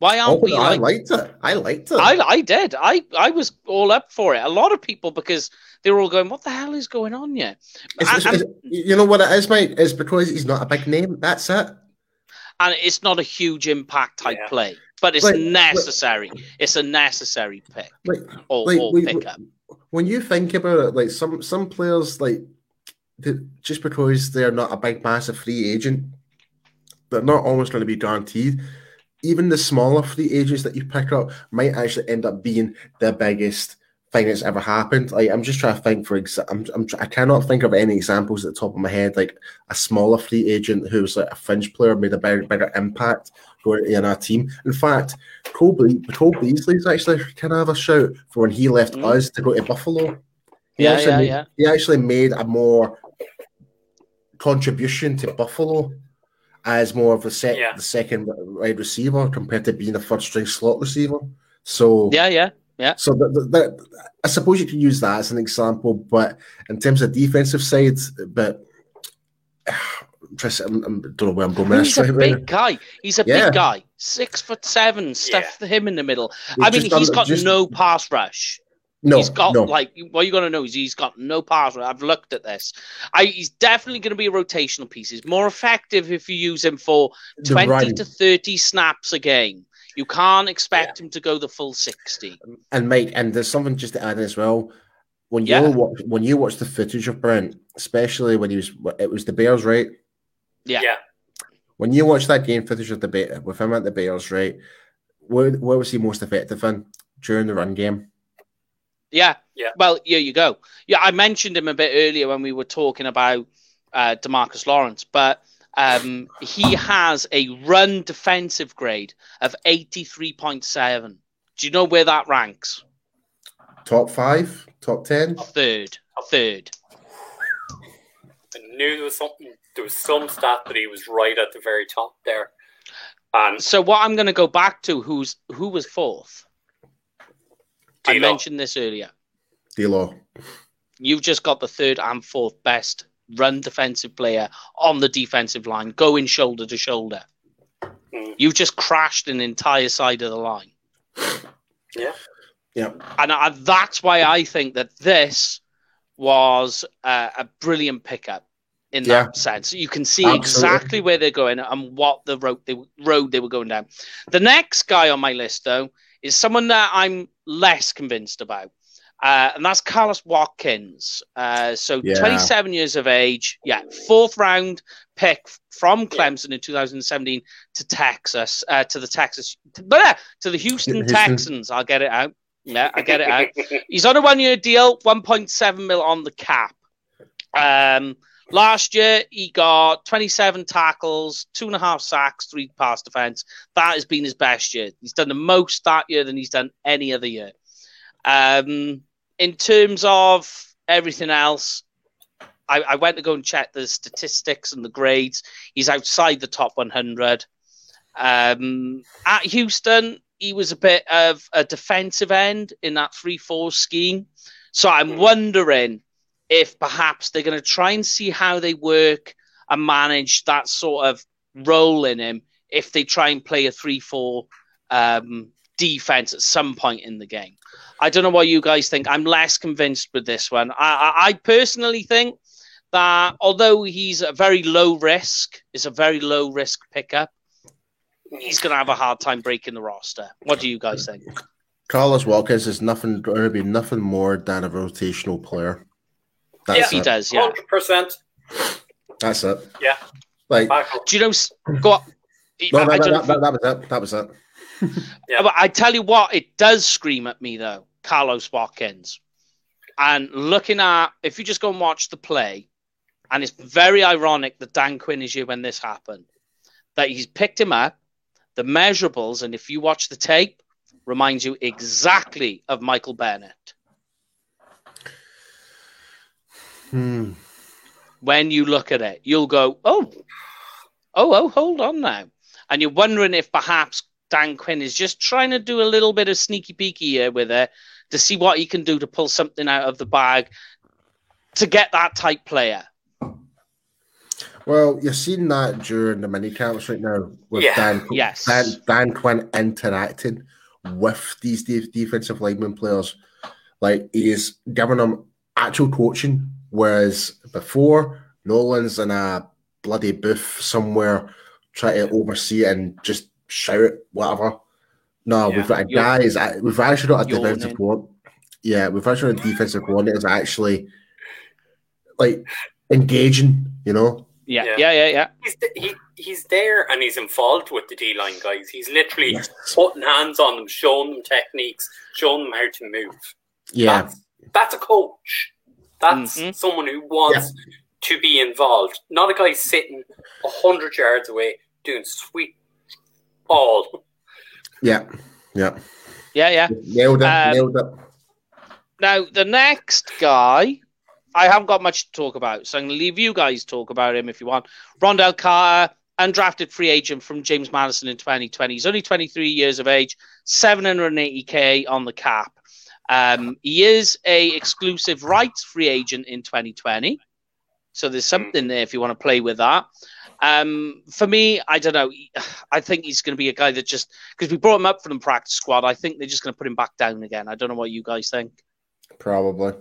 Why oh, aren't we I like?" liked it. I liked it. I, I did. I, I was all up for it. A lot of people because they were all going, "What the hell is going on here?" It's- And, it's- it's- you know what it is, mate? It's because he's not a big name. That's it. and it's not a huge impact type Yeah. play, but it's Like- like- necessary. it's a necessary pick Like or, like or we- pickup. when you think about it, like some some players, like just because they're not a big, massive free agent, they're not always going to be guaranteed. Even the smaller free agents that you pick up might actually end up being the biggest thing that's ever happened. Like I'm just trying to think. For example, I'm, I'm I cannot think of any examples at the top of my head. Like a smaller free agent who was like a fringe player made a bigger, bigger impact going in our team. In fact, Cole, Ble- Cole Beasley's actually kind of have a shout for when he left Mm. us to go to Buffalo. He Yeah, yeah, made, yeah. He actually made a more contribution to Buffalo as more of a sec- Yeah. the second wide receiver compared to being a first string slot receiver. So Yeah, yeah. Yeah. So that, that, that- I suppose you can use that as an example, but in terms of defensive side, but just, I'm, I'm, don't know where I'm going with He's a right now. big guy. He's a Yeah. big guy. Six foot seven. Stuff him in the middle. We've I mean, just done- he's got just- no pass rush. No, he's got no. like what you're gonna know is he's got no pass. I've looked at this. I, he's definitely going to be a rotational piece. He's more effective if you use him for twenty run. to thirty snaps a game. You can't expect him to go the full sixty. And Mike, and there's something just to add as well. When you Yeah. watch, when you watch the footage of Brent, especially when he was, it was the Bears, right? Yeah. Yeah. When you watch that game footage of the Bear with him at the Bears, right? where, where was he most effective in during the run game? Yeah. Yeah. Well, here you go. Yeah, I mentioned him a bit earlier when we were talking about uh, Demarcus Lawrence, but um, he has a run defensive grade of 83.7. Do you know where that ranks? Top five, top ten, Third. Third. I knew there was something. There was some stat that he was right at the very top there. And So what I'm going to go back to who's who was fourth. I D-Lo. mentioned this earlier. D-Law. You've just got the third and fourth best run defensive player on the defensive line, going shoulder to shoulder. Mm. You've just crashed an entire side of the line. yeah, Yeah, And I, that's why I think that this was uh, a brilliant pickup in Yeah. that sense. You can see Absolutely. exactly where they're going and what the road they, road they were going down. The next guy on my list, though, is someone that I'm less convinced about. Uh, and that's Carlos Watkins. Uh, so Yeah. 27 years of age. Yeah, fourth round pick from Clemson in 2017 to Texas, uh, to the Texas, blah, to the Houston Houston. Texans. I'll get it out. Yeah, I get it out. He's on a one year deal, 1.7 mil on the cap. Um, last year, he got 27 tackles, two and a half sacks, three pass defense. That has been his best year. He's done the most that year than he's done any other year. Um, in terms of everything else, I, I went to go and check the statistics and the grades. He's outside the top 100. Um, at Houston, he was a bit of a defensive end in that 3 4 scheme. So I'm wondering if perhaps they're going to try and see how they work and manage that sort of role in him if they try and play a 3 4 um, defense at some point in the game. I don't know what you guys think. I'm less convinced with this one. I, I, personally think that although he's a very low risk, it's a very low risk pickup, he's going to have a hard time breaking the roster. What do you guys think? Carlos Watkins is nothing going to be nothing more than a rotational player. That's he does, yeah. hundred percent. That's it. Yeah. Like Do you know? Go on. no, I- no, that, don't that, that, was it. That was it. Yeah. But I tell you what, it does scream at me though, Carlos Watkins. And looking at, if you just go and watch the play, and it's very ironic that Dan Quinn is here when this happened, that he's picked him up, the measurables, and if you watch the tape, reminds you exactly of Michael Bennett. Hmm. When you look at it, you'll go, oh, oh, oh, hold on now. And you're wondering if perhaps Dan Quinn is just trying to do a little bit of sneaky peeky here with it to see what he can do to pull something out of the bag to get that type player. Well, you're seeing that during the mini camps right now with Yeah. Dan, Yes. Dan, Dan Quinn interacting with these defensive lineman players. Like he is giving them actual coaching, whereas before Nolan's in a bloody booth somewhere trying to oversee it and just shout it, whatever. No, Yeah. we've got a You're- guy. We've actually got a Yawning. defensive coordinator. Yeah, we've actually got a defensive coordinator is actually like engaging. You know, Yeah, Yeah. yeah, yeah, yeah. He's he, he's there and he's involved with the D line guys. He's literally Yes. putting hands on them, showing them techniques, showing them how to move. yeah. That's, that's a coach. That's Mhm. someone who wants to be involved, not a guy sitting a hundred yards away doing sweet all. Yeah, yeah, Yeah, yeah. nailed it, Um, nailed it. Now, the next guy, I haven't got much to talk about, so I'm going to leave you guys talk about him if you want. Ron'Dell Carter, undrafted free agent from James Madison in 2020. He's only 23 years of age, 780k on the cap. Um, he is a exclusive rights free agent in 2020, so there's something there if you want to play with that. Um, for me, I don't know. I think he's going to be a guy that just because we brought him up from the practice squad. I think they're just going to put him back down again. I don't know what you guys think. Probably.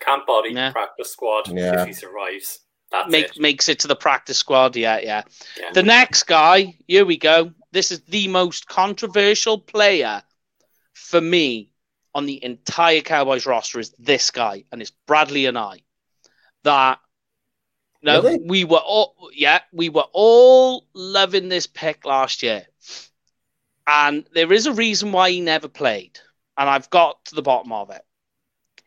Camp body, Yeah. practice squad Yeah. if he survives. That's Make, it. makes it to the practice squad. Yeah, yeah. Yeah. The next guy, here we go. This is the most controversial player for me on the entire Cowboys roster is this guy, and it's Bradlee Anae. That no, Really? we were all yeah, we were all loving this pick last year. And there is a reason why he never played. And I've got to the bottom of it.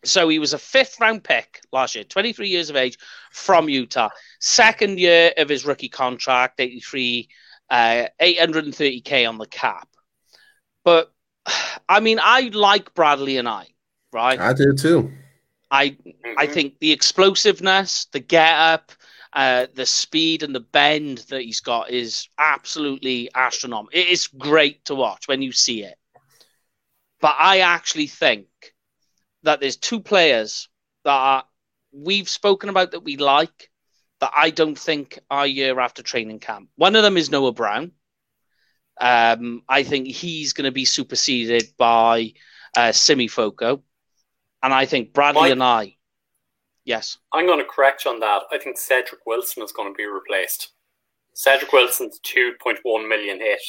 So he was a fifth round pick last year, 23 years of age from Utah. Second year of his rookie contract, 83, uh, 830K on the cap. But I mean, I like Bradlee Anae, right? I do too. I mm-hmm. I think the explosiveness, the get up, uh, the speed and the bend that he's got is absolutely astronomical. It is great to watch when you see it. But I actually think that there's two players that are, we've spoken about that we like that I don't think are year after training camp. One of them is Noah Brown. Um, I think he's going to be superseded by uh, Simi Fehoko. And I think Bradlee Anae, Yes. I'm going to correct you on that. I think Cedric Wilson is going to be replaced. Cedric Wilson's 2.1 million hit.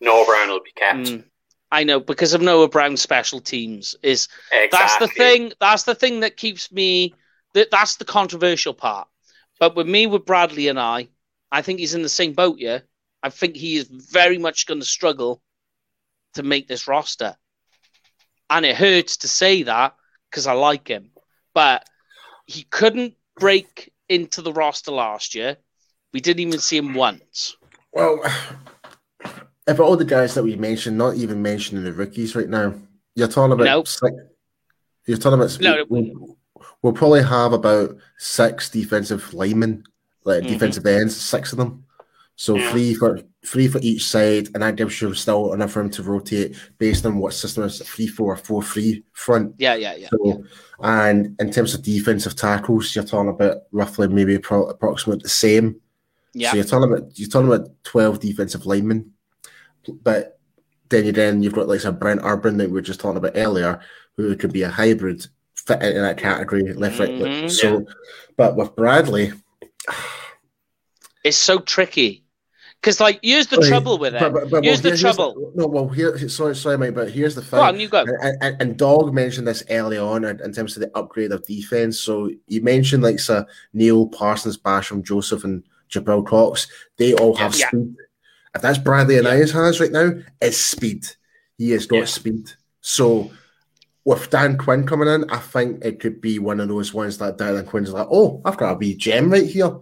Noah Brown will be kept. Mm, I know because of Noah Brown's special teams is exactly. that's the thing. That's the thing that keeps me. That that's the controversial part. But with me, with Bradlee Anae, I think he's in the same boat. Yeah, I think he is very much going to struggle to make this roster, and it hurts to say that because I like him, but he couldn't break into the roster last year. We didn't even see him once. Well, if all the guys that we mentioned, not even mentioning the rookies right now, you're talking about nope. six, you're talking about no, we'll, we'll, probably have about six defensive linemen, like mm-hmm. defensive ends, six of them. So yeah. three for three for each side, and that gives you still enough room to rotate based on what system is three four four three front. Yeah, yeah, yeah. So, yeah. and in terms of defensive tackles, you're talking about roughly maybe pro- approximately the same. Yeah. So you're talking about you're talking about twelve defensive linemen, but then you then you've got like a Brent Urban that we were just talking about earlier, who could be a hybrid fit in that category, left right. Mm-hmm. So, but with Bradley. It's so tricky because, like, here's the trouble with it. But, but, but, here's well, the trouble. Here's, no, well, here, sorry, sorry, mate, but here's the thing. Go on, you go. And, and, and Dog mentioned this early on in, terms of the upgrade of defense. So you mentioned like so Neil Parsons, Basham, Joseph, and Jabril Cox. They all have yeah. speed. If that's Bradley and yeah. has right now, is speed. He has got yeah. speed. So with Dan Quinn coming in, I think it could be one of those ones that Dan Quinn's like, oh, I've got a wee gem right here.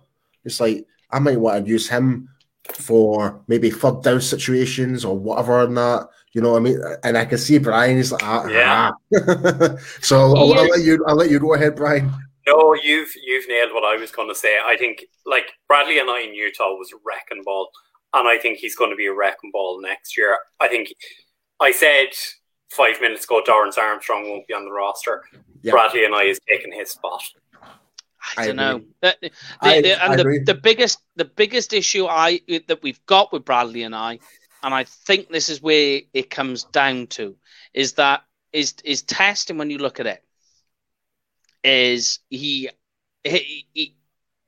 It's like I might want to use him for maybe third down situations or whatever and that. You know what I mean? And I can see Brian is like, ah, yeah. Ah. so I'll, I'll, let you. I'll let you go ahead, Brian. No, you've you've nailed what I was going to say. I think like Bradlee Anae in Utah was a wrecking ball, and I think he's going to be a wrecking ball next year. I think I said five minutes ago Dorance Armstrong won't be on the roster. Yep. Anae is taking his spot. I, don't know. The, the, I, the, and the, the biggest the biggest issue I that we've got with Bradlee Anae, and I think this is where it comes down to, is that is is testing when you look at it. Is he, he, he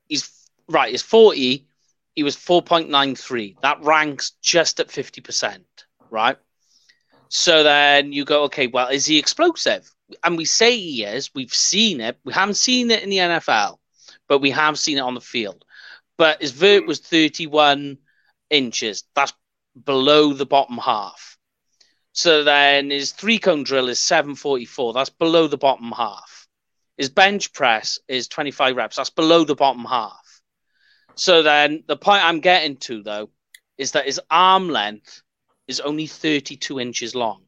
he's right? He's forty. He was four point nine three. That ranks just at fifty percent, right? So then you go, okay, well, is he explosive? And we say he is. We've seen it. We haven't seen it in the NFL, but we have seen it on the field. But his vert was 31 inches. That's below the bottom half. So then his three cone drill is 744. That's below the bottom half. His bench press is 25 reps. That's below the bottom half. So then the point I'm getting to, though, is that his arm length is only 32 inches long.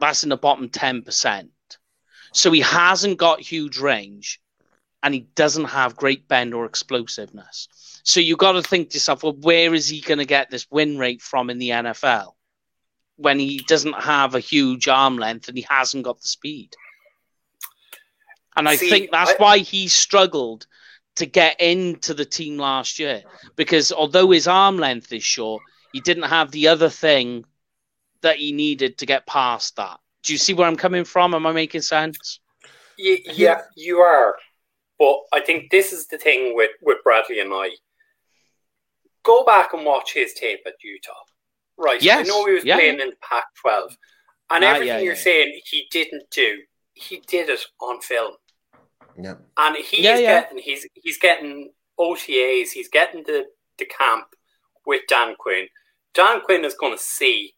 That's in the bottom 10%. So he hasn't got huge range and he doesn't have great bend or explosiveness. So you've got to think to yourself, well, where is he going to get this win rate from in the NFL when he doesn't have a huge arm length and he hasn't got the speed? And I See, think that's I... why he struggled to get into the team last year because although his arm length is short, he didn't have the other thing that he needed to get past that. Do you see where I'm coming from? Am I making sense? Yeah, yeah, you are. But I think this is the thing with, with Bradlee Anae. Go back and watch his tape at Utah. Right. Yes. I know he was yeah. playing in Pac 12. And ah, everything yeah, you're yeah. saying he didn't do, he did it on film. Yeah. And he's getting he's he's getting OTAs, he's getting the, the camp with Dan Quinn. Dan Quinn is gonna see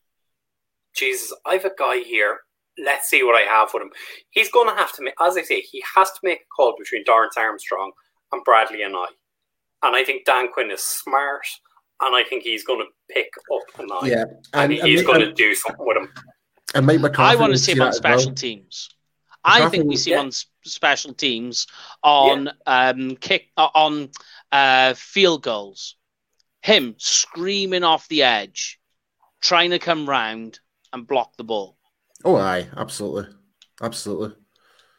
Jesus, I've a guy here. Let's see what I have with him. He's going to have to make, as I say, he has to make a call between Dorance Armstrong and Bradlee Anae. And I think Dan Quinn is smart, and I think he's going to pick up Anae. Yeah, and, and, he's and, going to do something with him. and Mike I want to see him on as well. special teams. I think we see him on special teams on um, kick uh, on uh, field goals. Him screaming off the edge, trying to come round and block the ball. Oh, aye, absolutely, absolutely.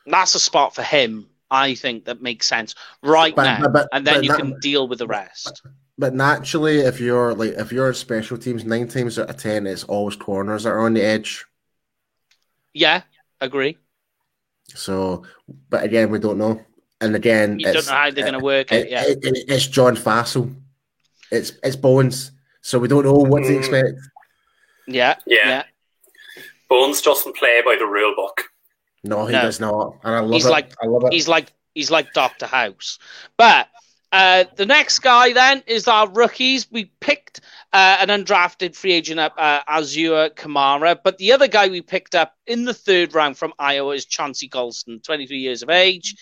That's a spot for him. I think that makes sense right But- now, but- but- and then you that- can deal with the rest. But naturally, if you're like if you're special teams, nine times out of ten, it's always corners that are on the edge. Yeah, agree. So, but again, we don't know. And again, You don't know how they're going to work it. it- Yeah, it- it- it's John Fassel. It's it's Bones. So we don't know what to Mm. expect. yeah, Yeah. yeah. Bones doesn't play by the rule book. No, he No. does not. And I love He's it. like- I love it. He's like he's like Doctor House. But uh, the next guy then is our rookies. We picked uh, an undrafted free agent up, uh, Azur Kamara, but the other guy we picked up in the third round from Iowa is Chauncey Golston, 23 years of age.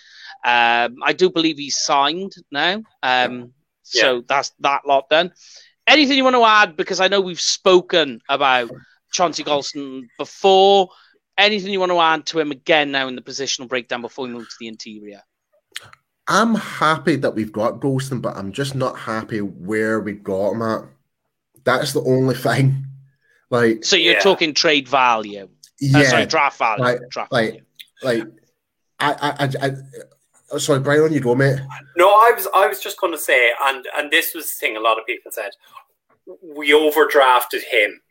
Um, I do believe he's signed now. Um, So that's that lot done. Anything you want to add? Because I know we've spoken about Chauncey Golston before. Anything you want to add to him again now in the positional breakdown before we move to the interior? I'm happy that we've got Golston, but I'm just not happy where we got him at. That's the only thing. Like, So you're Yeah. talking trade value. Uh, yeah, sorry, draft value. Like- draft like- value. like I, I, I, I oh, sorry, Brian, you go, mate. No, I was I was just going to say, and and this was the thing a lot of people said, we overdrafted him,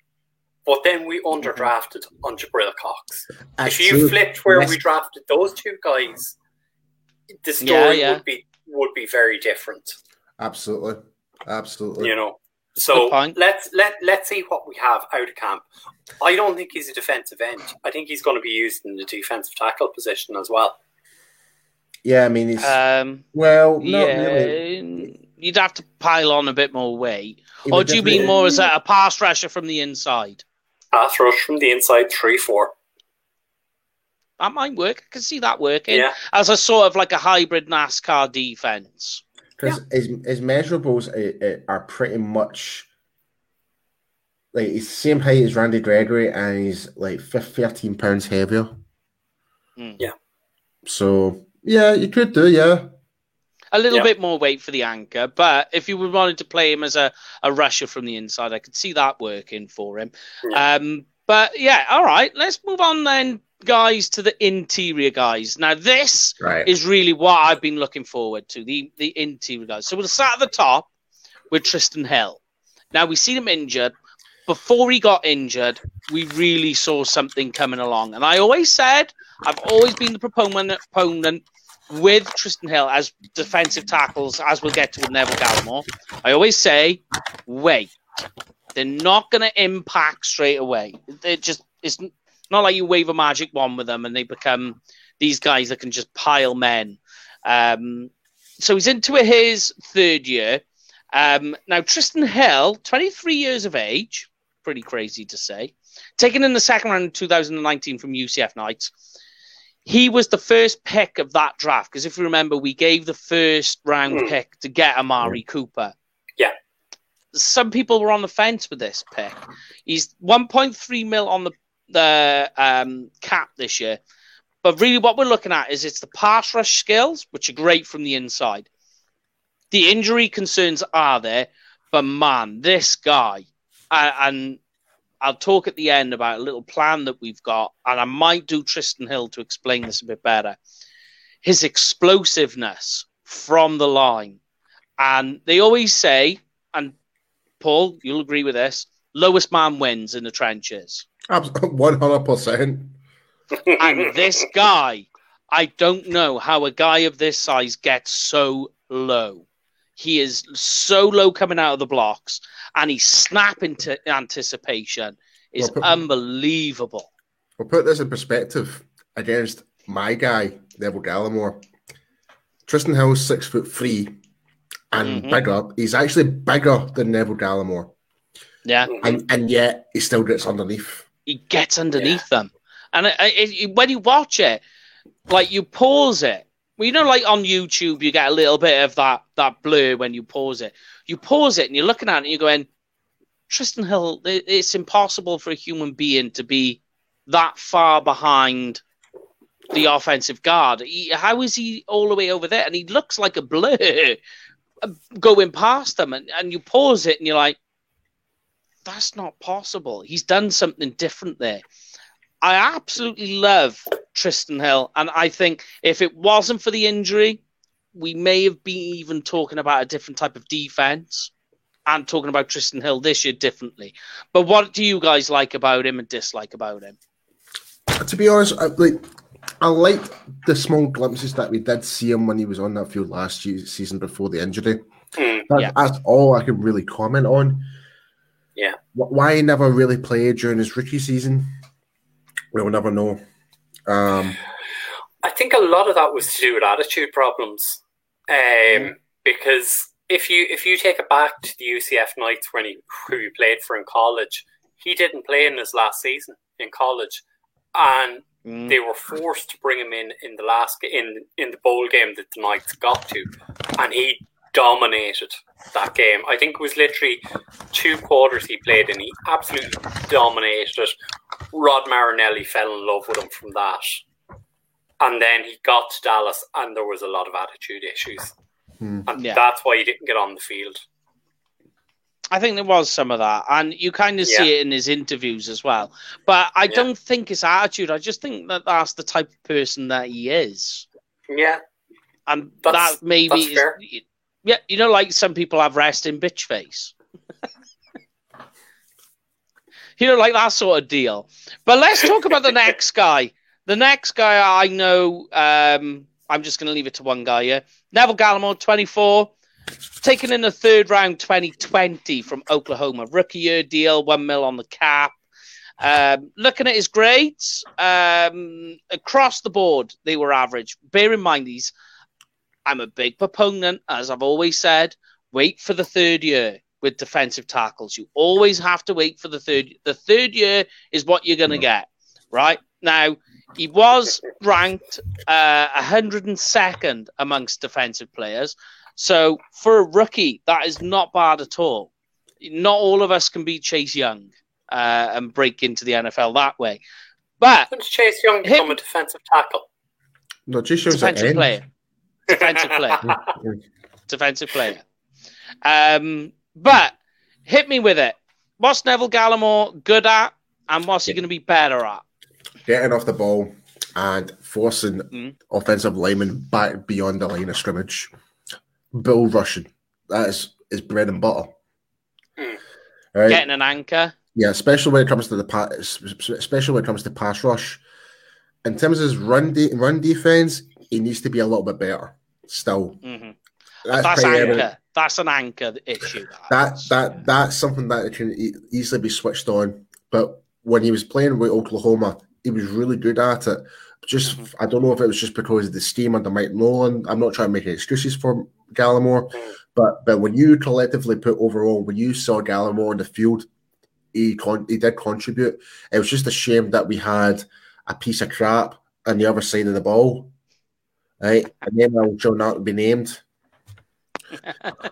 but then we underdrafted on Jabril Cox. That's if you true. flipped where Yes. we drafted those two guys, the story yeah. would be would be very different. absolutely, absolutely. You know. So let's let let's see what we have out of camp. I don't think he's a defensive end. I think he's going to be used in the defensive tackle position as well. Yeah, I mean, he's Um, well, not yeah, really. you'd have to pile on a bit more weight. Or do you mean more as a, a pass rusher from the inside? Pass rush from the inside, three four. That might work. I can see that working Yeah, as a sort of like a hybrid NASCAR defense. Because his, his measurables are, are pretty much like he's the same height as Randy Gregory, and he's like fif- 13 pounds heavier. Hmm. Yeah. So yeah, you could do yeah. A little bit more weight for the anchor, but if you wanted to play him as a, a rusher from the inside, I could see that working for him. Um, but yeah, all right, let's move on then, guys, to the interior guys. Now, this Right. is really what I've been looking forward to the the interior guys. So we'll start at the top with Trysten Hill. Now we've seen him injured. Before he got injured, we really saw something coming along, and I always said I've always been the proponent proponent with Trysten Hill as defensive tackles, as we'll get to with Neville Gallimore. I always say, wait, they're not going to impact straight away. They're just it's not like you wave a magic wand with them and they become these guys that can just pile men. Um, so he's into his third year. Um, now, Trysten Hill, 23 years of age, pretty crazy to say, taken in the second round in 2019 from UCF Knights. He was the first pick of that draft because if you remember, we gave the first round Hmm. pick to get Amari Cooper. Yeah. Some people were on the fence with this pick. He's 1.3 mil on the the um, cap this year. But really, what we're looking at is it's the pass rush skills, which are great from the inside. The injury concerns are there, but man, this guy, uh, and I'll talk at the end about a little plan that we've got, and I might do Trysten Hill to explain this a bit better. His explosiveness from the line, and they always say, and Paul, you'll agree with this: lowest man wins in the trenches. One hundred percent. And this guy, I don't know how a guy of this size gets so low. He is so low coming out of the blocks, and his snap into anticipation is Well, put- unbelievable. We'll put this in perspective against my guy, Neville Gallimore. Trysten Hill's six foot three and Mhm. bigger. He's actually bigger than Neville Gallimore. Yeah, And and yet he still gets underneath. he gets underneath yeah. them, and it, it, it, when you watch it, like you pause it. Well, you know, like on YouTube, you get a little bit of that that blur when you pause it. You pause it and you're looking at it and you're going, Trysten Hill. It's impossible for a human being to be that far behind the offensive guard. He, how is he all the way over there? And he looks like a blur uh, going past them. And, and you pause it and you're like, that's not possible. He's done something different there. I absolutely love Trysten Hill. And I think if it wasn't for the injury, we may have been even talking about a different type of defense and talking about Trysten Hill this year differently. But what do you guys like about him and dislike about him? To be honest, I, like I liked the small glimpses that we did see him when he was on that field last year, season before the injury. Mm, that's, yeah. that's, all I can really comment on. Yeah. Why he never really played during his rookie season, we'll never know. Um, I think a lot of that was to do with attitude problems. Um, mm. Because if you if you take it back to the UCF Knights when he who he played for in college, he didn't play in his last season in college, and Mm. They were forced to bring him in in the last in in the bowl game that the Knights got to, and he dominated that game. I think it was literally two quarters he played and he absolutely dominated it. Rod Marinelli fell in love with him from that. And then he got to Dallas and there was a lot of attitude issues. Mm. And yeah. that's why he didn't get on the field. I think there was some of that, and you kind of yeah. see it in his interviews as well. But I yeah. don't think it's attitude. I just think that that's the type of person that he is. Yeah, and that's, that maybe is, yeah, you know, like some people have resting bitch face. you know, like that sort of deal. But let's talk about the next guy. The next guy I know. Um, I'm just going to leave it to one guy here. Neville Gallimore, 24 taken in the third round 2020 from Oklahoma. Rookie year deal, one mil on the cap. Um, looking at his grades, um, across the board, they were average. Bear in mind, these, I'm a big proponent, as I've always said, wait for the third year with defensive tackles. You always have to wait for the third. The third year is what you're going to get, right? Now, he was ranked uh, 102nd amongst defensive players. So for a rookie, that is not bad at all. Not all of us can be Chase Young uh, and break into the NFL that way. But When's Chase Young become him, a defensive tackle? No, Chase Young's defensive player. Defensive player. defensive player. Um, but hit me with it. What's Neville Gallimore good at, and what's he going to be better at? Getting off the ball and forcing mm. offensive linemen back beyond the line of scrimmage bull rushing. That is his bread and butter. Mm. Right? Getting an anchor. Yeah, especially when it comes to the pass, especially when it comes to pass rush. In terms of his run de- run defense, he needs to be a little bit better. Still, mm-hmm. that's, that's anchor. That's an anchor issue. That that that's something that can easily be switched on. But when he was playing with Oklahoma, he was really good at it. Just mm-hmm. I don't know if it was just because of the scheme under Mike Nolan. I'm not trying to make excuses for Gallimore. But but when you collectively put overall, when you saw Gallimore in the field, he con- he did contribute. It was just a shame that we had a piece of crap on the other side of the ball, right? And then I'll shall not be named.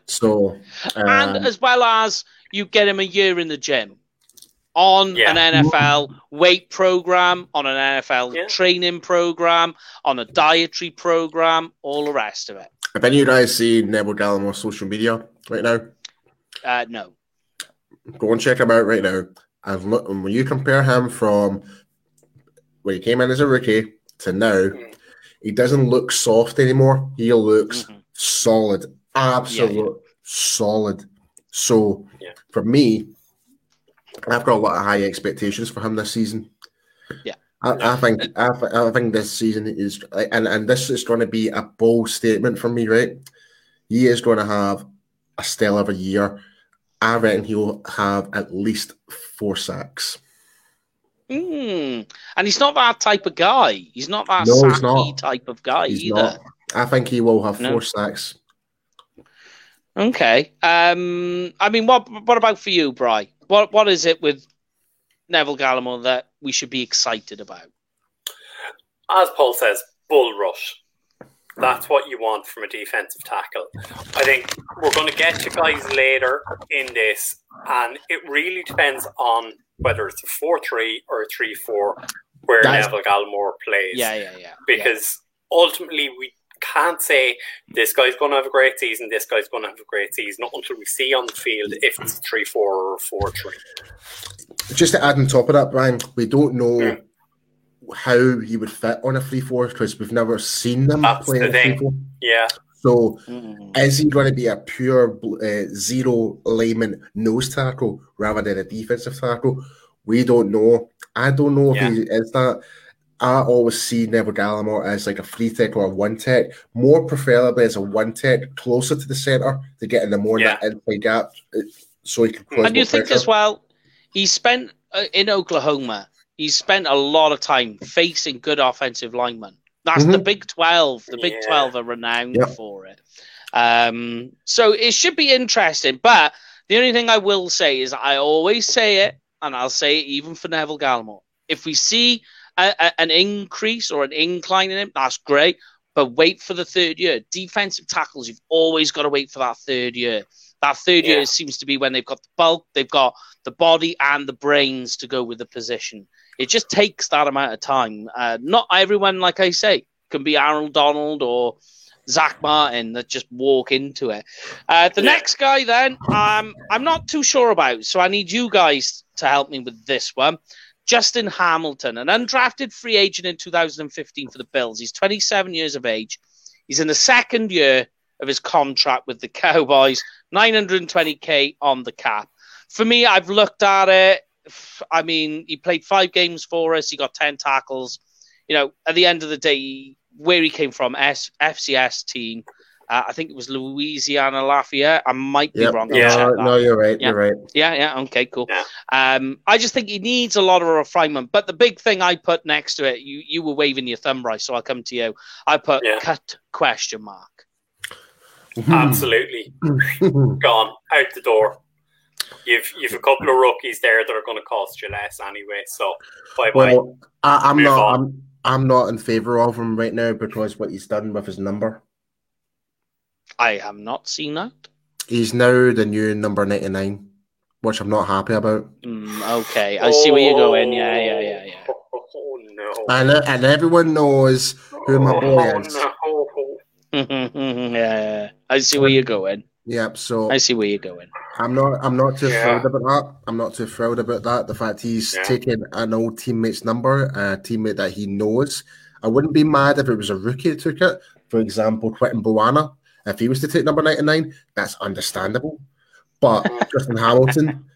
So, um, and as well as you get him a year in the gym on yeah. an NFL weight program, on an NFL yeah. training program, on a dietary program, all the rest of it. Have any of you guys seen Neville Gallimore social media right now? Uh, no. Go and check him out right now. And look, when you compare him from when he came in as a rookie to now, he doesn't look soft anymore. He looks mm-hmm. solid, absolute yeah, yeah. solid. So yeah. for me, I've got a lot of high expectations for him this season. Yeah. I, I think I, I, think this season is and and this is going to be a bold statement from me, right? He is going to have a stellar of a year. I reckon he'll have at least four sacks. Mm. And he's not that type of guy. He's not that no, sacky not. type of guy he's either. Not. I think he will have no. four sacks. Okay. Um. I mean, what what about for you, Bry? What what is it with Neville Gallimore that we should be excited about? As Paul says, bull rush. That's what you want from a defensive tackle. I think we're going to get you guys later in this, and it really depends on whether it's a 4 3 or a 3 4 where That's- Neville Gallimore plays. Yeah, yeah, yeah. Because ultimately, we can't say this guy's going to have a great season, this guy's going to have a great season not until we see on the field if it's 3 4 or 4 3. Just to add on top of that, Brian, we don't know Hmm. how he would fit on a free four because we've never seen them That's play the a free thing. four. Yeah. So Mhm. is he going to be a pure uh, zero layman nose tackle rather than a defensive tackle? We don't know. I don't know if Yeah. he is that. I always see Neville Gallimore as like a free tech or a one tech, more preferably as a one tech, closer to the center to get in the more Yeah. that inside gap, uh, so he can close. And you think pressure. as well, he spent uh, in Oklahoma, he spent a lot of time facing good offensive linemen. That's the Mhm. Big 12. The Big Yeah. 12 are renowned Yep. for it. Um, so it should be interesting. But the only thing I will say is I always say it, and I'll say it even for Neville Gallimore. If we see a, a- an increase or an incline in him, that's great. But wait for the third year. Defensive tackles, you've always got to wait for that third year. That third Yeah. year seems to be when they've got the bulk, they've got the body and the brains to go with the position. It just takes that amount of time. Uh, not everyone, like I say, can be Aaron Donald or Zack Martin that just walk into it. Uh, the Yeah. next guy, then, um, I'm not too sure about, so I need you guys to help me with this one. Justin Hamilton, an undrafted free agent in 2015 for the Bills. He's 27 years of age. He's in the second year of his contract with the Cowboys, 920k on the cap. For me, I've looked at it. I mean, he played five games for us. He got 10 tackles. You know, at the end of the day, where he came from, S- FCS team. Uh, I think it was Louisiana Lafayette. I might be Yep. wrong. I'll Yeah. check No, that. no, you're right. Yeah. You're right. Yeah, yeah, okay, cool. Yeah. Um, I just think he needs a lot of refinement. But the big thing I put next to it, you you were waving your thumb, right? So I'll come to you. I put Yeah. cut question mark. Absolutely. Gone. Out the door. You've you've a couple of rookies there that are going to cost you less anyway. So bye bye. Well, I, I'm Move not. on. I'm, I'm not in favor of him right now because what he's done with his number. I have not seen that. He's now the new number 99, which I'm not happy about. Mm, okay, I see where you're going. Yeah, yeah, yeah, yeah. Oh, no. And, and everyone knows who my boy oh, is. No. yeah, yeah, I see where you're going. Yep. So I see where you're going. I'm not. I'm not too Yeah. thrilled about that. I'm not too thrilled about that. The fact he's Yeah. taking an old teammate's number, a teammate that he knows. I wouldn't be mad if it was a rookie that took it. For example, Quinton Bohanna. If he was to take number 99, that's understandable. But Justin Hamilton,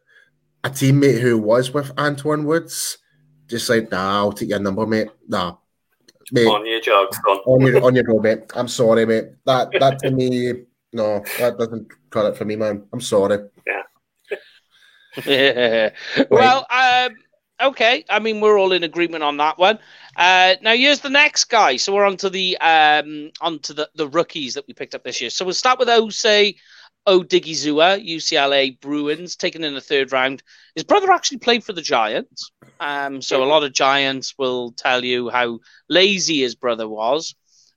a teammate who was with Antwaun Woods, just said, nah, I'll take your number, mate. Nah. Mate, On your jogs, son. on your on your go, mate. I'm sorry, mate. That that to me, no, that doesn't cut it for me, man. I'm sorry. Yeah. yeah. Well, um, okay. I mean, we're all in agreement on that one. Uh, now, here's the next guy. So we're onto the um, onto the, the rookies that we picked up this year. So we'll start with Osa Odighizuwa, UCLA Bruins, taken in the third round. His brother actually played for the Giants. Um, so a lot of Giants will tell you how lazy his brother was.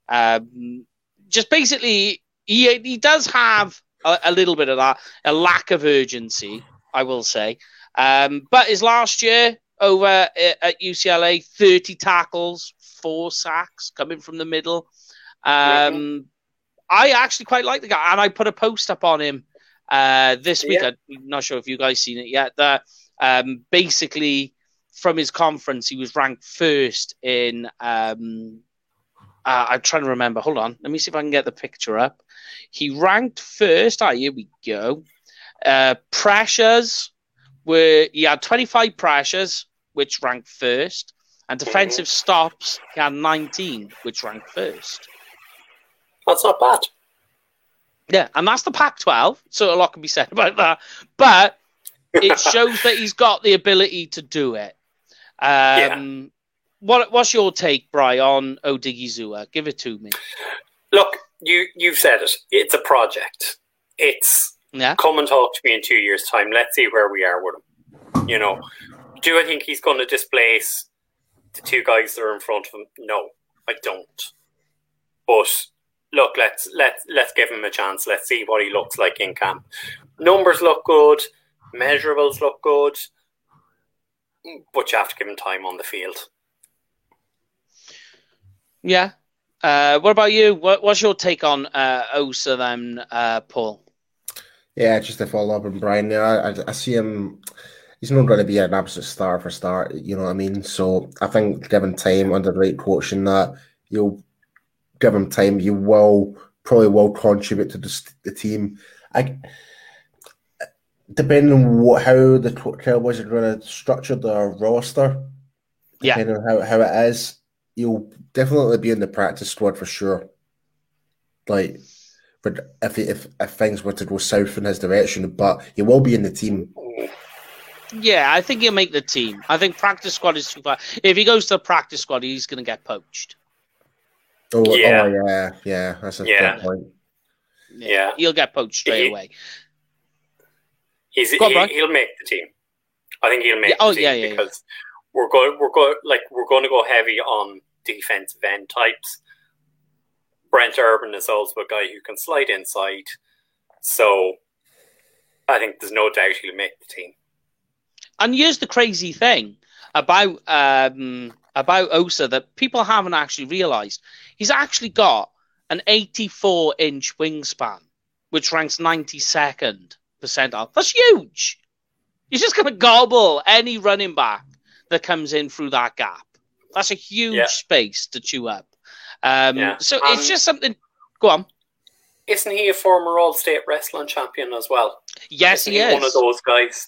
Um, just basically, he he does have a, a little bit of that, a lack of urgency, I will say. Um, but his last year over at, at UCLA, 30 tackles, four sacks coming from the middle. Um, I actually quite like the guy, and I put a post up on him uh, this week. Yeah. I'm not sure if you guys seen it yet. That um, basically from his conference, he was ranked first in. Um, uh, I'm trying to remember. Hold on. Let me see if I can get the picture up. He ranked first. Ah, here we go. Uh, pressures were he had 25 pressures, which ranked first, and defensive stops he had 19, which ranked first. That's not bad. Yeah, and that's the Pac-12, so a lot can be said about that. But it shows that he's got the ability to do it. Um, What What's your take, Bry, on Odighizuwa? Give it to me. Look, you you've said it. It's a project. It's Yeah. come and talk to me in two years' time. Let's see where we are with him. You know, do I think he's going to displace the two guys that are in front of him? No, I don't. But look, let's let's let's give him a chance. Let's see what he looks like in camp. Numbers look good, measurables look good, but you have to give him time on the field. Yeah. Uh, what about you? What, what's your take on uh, Osa then, uh, Paul? Yeah, just to follow up on Brian there, I, I see him. He's not going to be an absolute star for start. You know what I mean? So I think given time under the right coaching, that, you'll give him time. You will probably will contribute to the, the team. I depending on what how the Cowboys are going to structure their roster. Depending yeah. on how, how it is, you'll definitely be in the practice squad for sure. Like, but if if if things were to go south in his direction, but he will be in the team. Yeah, I think he'll make the team. I think practice squad is too far. If he goes to the practice squad, he's going to get poached. Oh, oh yeah, oh, yeah, yeah. That's a yeah. point. Yeah. he'll get poached straight he, away. He's, on, he, will make the team. I think he'll make. Yeah, oh yeah, yeah, because yeah. we're going, we're going, like we're going to go heavy on defensive end types. Brent Urban is also a guy who can slide inside, so I think there's no doubt he'll make the team. And here's the crazy thing about um, about Osa that people haven't actually realised. He's actually got an 84 inch wingspan, which ranks 92nd percentile. That's huge. He's just going to gobble any running back that comes in through that gap. That's a huge yeah. space to chew up. Um, yeah. So um, it's just something. Go on. Isn't he a former All State wrestling champion as well? Yes, Isn't he, he is. One of those guys.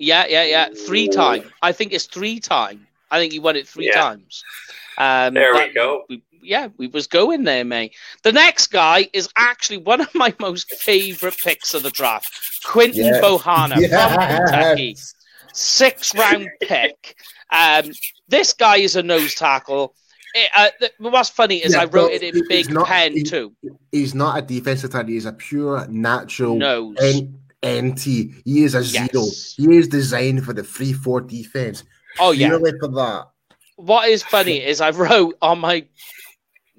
Yeah, yeah, yeah. Three time. I think it's three time. I think he won it three yeah. times. Um, there we go. We, yeah, we was going there, mate. The next guy is actually one of my most favourite picks of the draft, Quinton yes. Bohanna yes. from Kentucky, six round pick. Um, this guy is a nose tackle. It, uh, what's funny is yeah, I wrote it in big not, pen he, too. He's not a defensive tackle. He's a pure natural nose. NT. He is a zero. He is designed for the three four defense. Oh yeah, for that. What is funny is I wrote on my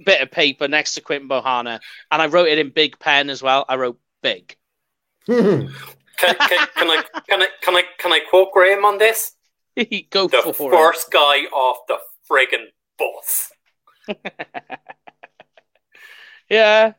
bit of paper next to Quinton Bohanna, and I wrote it in big pen as well. I wrote big. can, can, can, I can I can I can I quote Graham on this? Go the for first it. guy off the friggin' bus. yeah.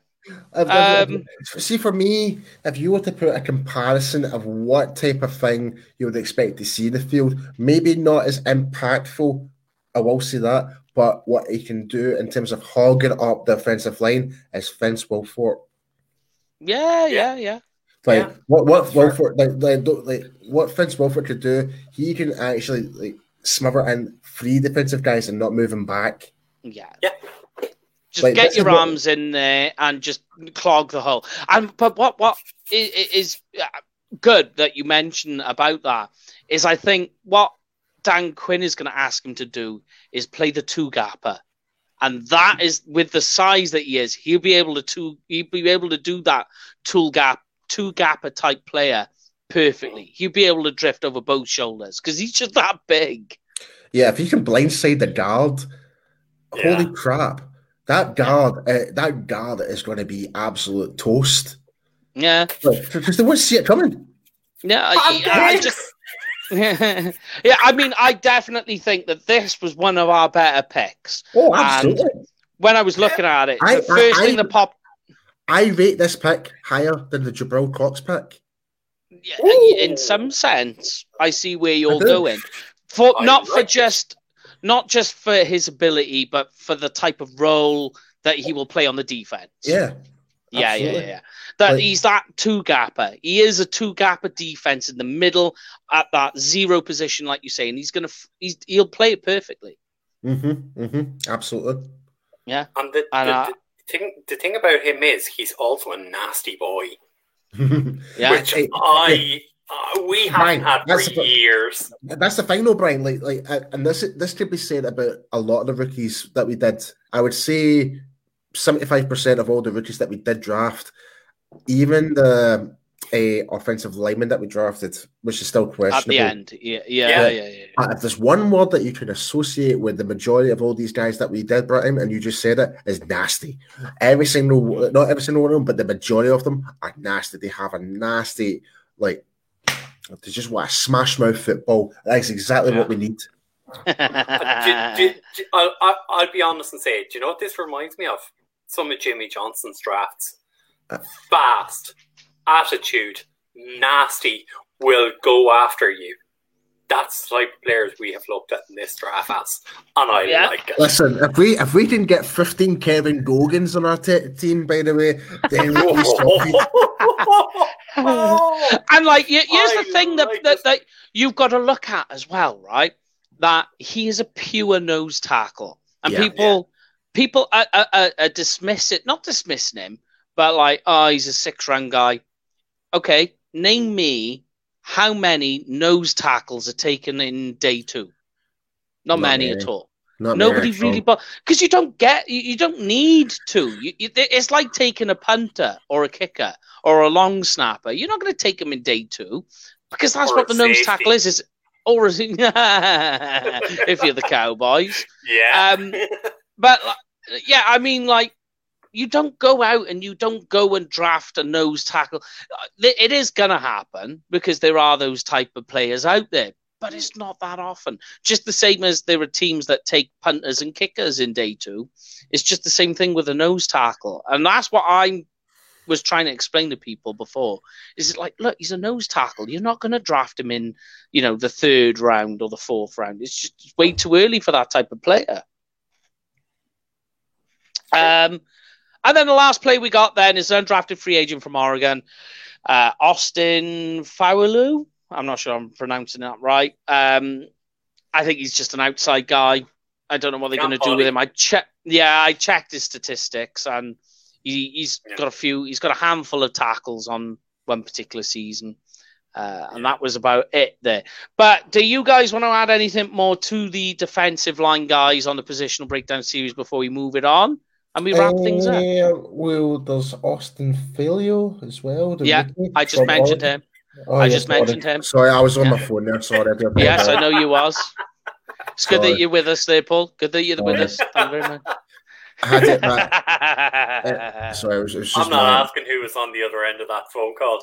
Um, see, for me, if you were to put a comparison of what type of thing you would expect to see in the field, maybe not as impactful, I will say that, but what he can do in terms of hogging up the offensive line is Vince Wilfork. Yeah, yeah, yeah. Like yeah. what what Wilfork like, like, like what Vince Wilfork could do, he can actually like smother in three defensive guys and not move them back. Yeah. Yeah. Just like, get your arms what... in there and just clog the hole. And but what what is, is uh, good that you mentioned about that is I think what Dan Quinn is going to ask him to do is play the two gapper. And that is with the size that he is, he'll be able to two, he'll be able to do that tool gap, two gapper type player perfectly. He'll be able to drift over both shoulders because he's just that big. Yeah, if he can blindside the guard, yeah. holy crap. That guard, uh, that guard is going to be absolute toast. Yeah, because they won't see it coming. Yeah, I, I just yeah, I mean, I definitely think that this was one of our better picks. Oh, absolutely. And when I was looking at it, I, the first I, thing that popped. I rate this pick higher than the Jabril Cox pick. Yeah, in some sense, I see where you're going. For not for just not just for his ability, but for the type of role that he will play on the defense. Yeah. Yeah, yeah, yeah. That like, he's that two gapper. He is a two gapper defense in the middle at that zero position, like you say, and he's gonna he's he'll play it perfectly. Mm-hmm. Mm-hmm. Absolutely. Yeah. And the, and, the, uh, the, thing the thing about him is he's also a nasty boy. yeah. Which I uh, we haven't had for the, years. That's the final, Brian. Like, like, and this this could be said about a lot of the rookies that we did. I would say seventy five percent of all the rookies that we did draft even the a offensive lineman that we drafted, which is still questionable. At the end, yeah, yeah, yeah, yeah. yeah. If there's one word that you can associate with the majority of all these guys that we did, Britain, and you just said it, is nasty. Every single, not every single one of them, but the majority of them are nasty. They have a nasty, like, they just want a smash mouth football. That's exactly yeah. what we need. do, do, do, I'll, I'll be honest and say, do you know what this reminds me of? Some of Jimmy Johnson's drafts. Uh, Fast attitude, nasty, will go after you. That's the type of players we have looked at in this draft as, and I yeah. like it. Listen, if we if we can get fifteen Kevin Gogans on our t- team, by the way, then and like, here's I the thing like that, that, that you've got to look at as well, right? That he is a pure nose tackle, and yeah, people yeah. people are, are, are dismiss it, not dismissing him, but like, oh, he's a six round guy okay, name me how many nose tackles are taken in day two. Not, Not many, many, at all. Not Nobody really, but because you don't get, you, you don't need to. You, you, it's like taking a punter or a kicker or a long snapper. You're not going to take them in day two because that's or what the safety. nose tackle is. Is or is it, if you're the Cowboys, yeah. Um, but yeah, I mean, like you don't go out and you don't go and draft a nose tackle. It is going to happen because there are those type of players out there, but it's not that often. Just the same as there are teams that take punters and kickers in day two. It's just the same thing with a nose tackle, and that's what I was trying to explain to people before. Is it like, look, he's a nose tackle. You're not going to draft him in, you know, the third round or the fourth round. It's just way too early for that type of player. Um, and then the last play we got then is an undrafted free agent from Oregon, uh, Austin Faoliu. I'm not sure I'm pronouncing that right. Um, I think he's just an outside guy. I don't know what they're going to do with him. I check. Yeah, I checked his statistics, and he, has yeah. got a few. He's got a handful of tackles on one particular season, uh, and that was about it there. But do you guys want to add anything more to the defensive line guys on the positional breakdown series before we move it on? And we wrap uh, things up. Well, there's Austin Faoliu as well. Yeah, I just mentioned Oregon. him. Oh, I just mentioned him. Sorry, I was on yeah. my phone there. Sorry. yes, I know you was. It's good that you're with us there, Paul. Good that you're Sorry. with us. Thank you very much. I had it, uh, sorry, it was, it was I'm not my, asking who was on the other end of that phone call.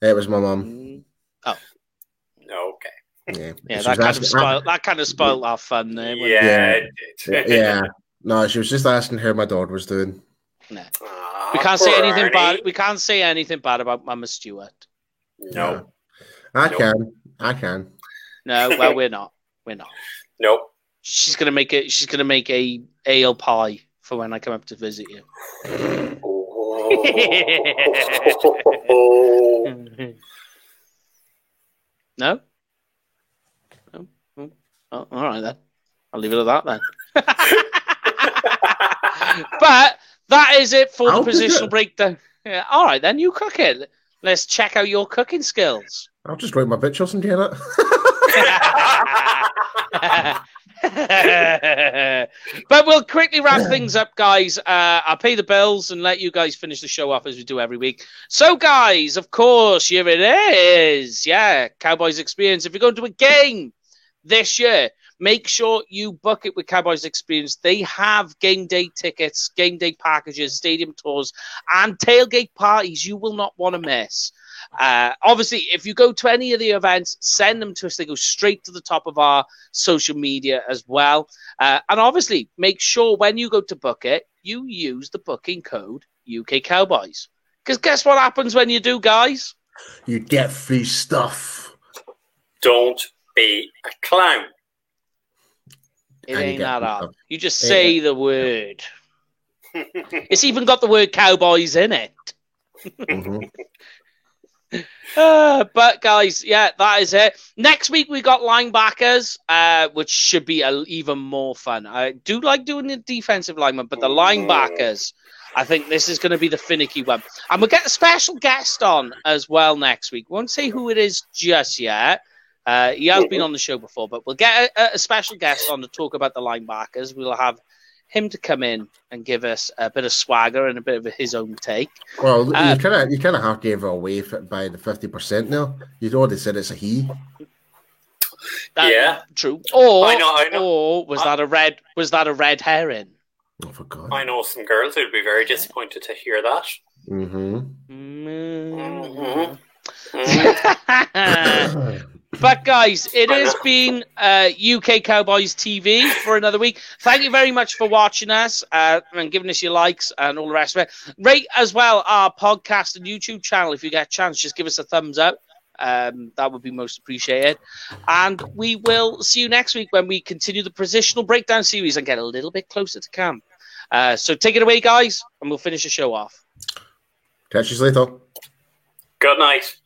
It was my mum. Mm. Oh. Okay. Yeah, yeah that, kind of spoiled, that kind of spoiled our fun there. Yeah, yeah. Yeah. No, she was just asking how my dog was doing. Nah. Ah, we can't say anything bad. We can't say anything bad about Mama Stewart. No, I nope. can. I can. No, well, we're not. We're not. Nope. She's gonna make it. She's gonna make a ale pie for when I come up to visit you. no. No. Oh, all right then. I'll leave it at that then. but that is it for I'll the positional breakdown. Yeah, all right, then you cook it. Let's check out your cooking skills. I'll just write my and get it. but we'll quickly wrap things up, guys. Uh, I'll pay the bills and let you guys finish the show off as we do every week. So, guys, of course, here it is. Yeah, Cowboys experience. If you're going to a game this year, Make sure you book it with Cowboys Experience. They have game day tickets, game day packages, stadium tours, and tailgate parties you will not want to miss. Uh, obviously, if you go to any of the events, send them to us. They go straight to the top of our social media as well. Uh, and obviously, make sure when you go to book it, you use the booking code UK Cowboys. Because guess what happens when you do, guys? You get free stuff. Don't be a clown. It ain't that hard. You just say the word. it's even got the word cowboys in it. mm-hmm. uh, but guys, yeah, that is it. Next week we got linebackers, uh, which should be a, even more fun. I do like doing the defensive lineman, but the linebackers, I think this is going to be the finicky one. And we'll get a special guest on as well next week. Won't say who it is just yet. Uh, he has been on the show before, but we'll get a, a, special guest on to talk about the linebackers. We'll have him to come in and give us a bit of swagger and a bit of his own take. Well, Uh, you kind of you kind of have to give it away by the fifty percent now. You'd already said it's a he. That- Yeah. true. Or I know, I know. or was that a red? Was that a red herring? Oh, for God. I know some girls who'd be very disappointed to hear that. Mm-hmm. Mm. Mhm. but guys, it has been uh, UK Cowboys TV for another week. Thank you very much for watching us uh, and giving us your likes and all the rest of it. Rate as well our podcast and YouTube channel if you get a chance. Just give us a thumbs up. Um, that would be most appreciated. And we will see you next week when we continue the positional breakdown series and get a little bit closer to camp. Uh, so take it away, guys, and we'll finish the show off. Catch you later. Good night.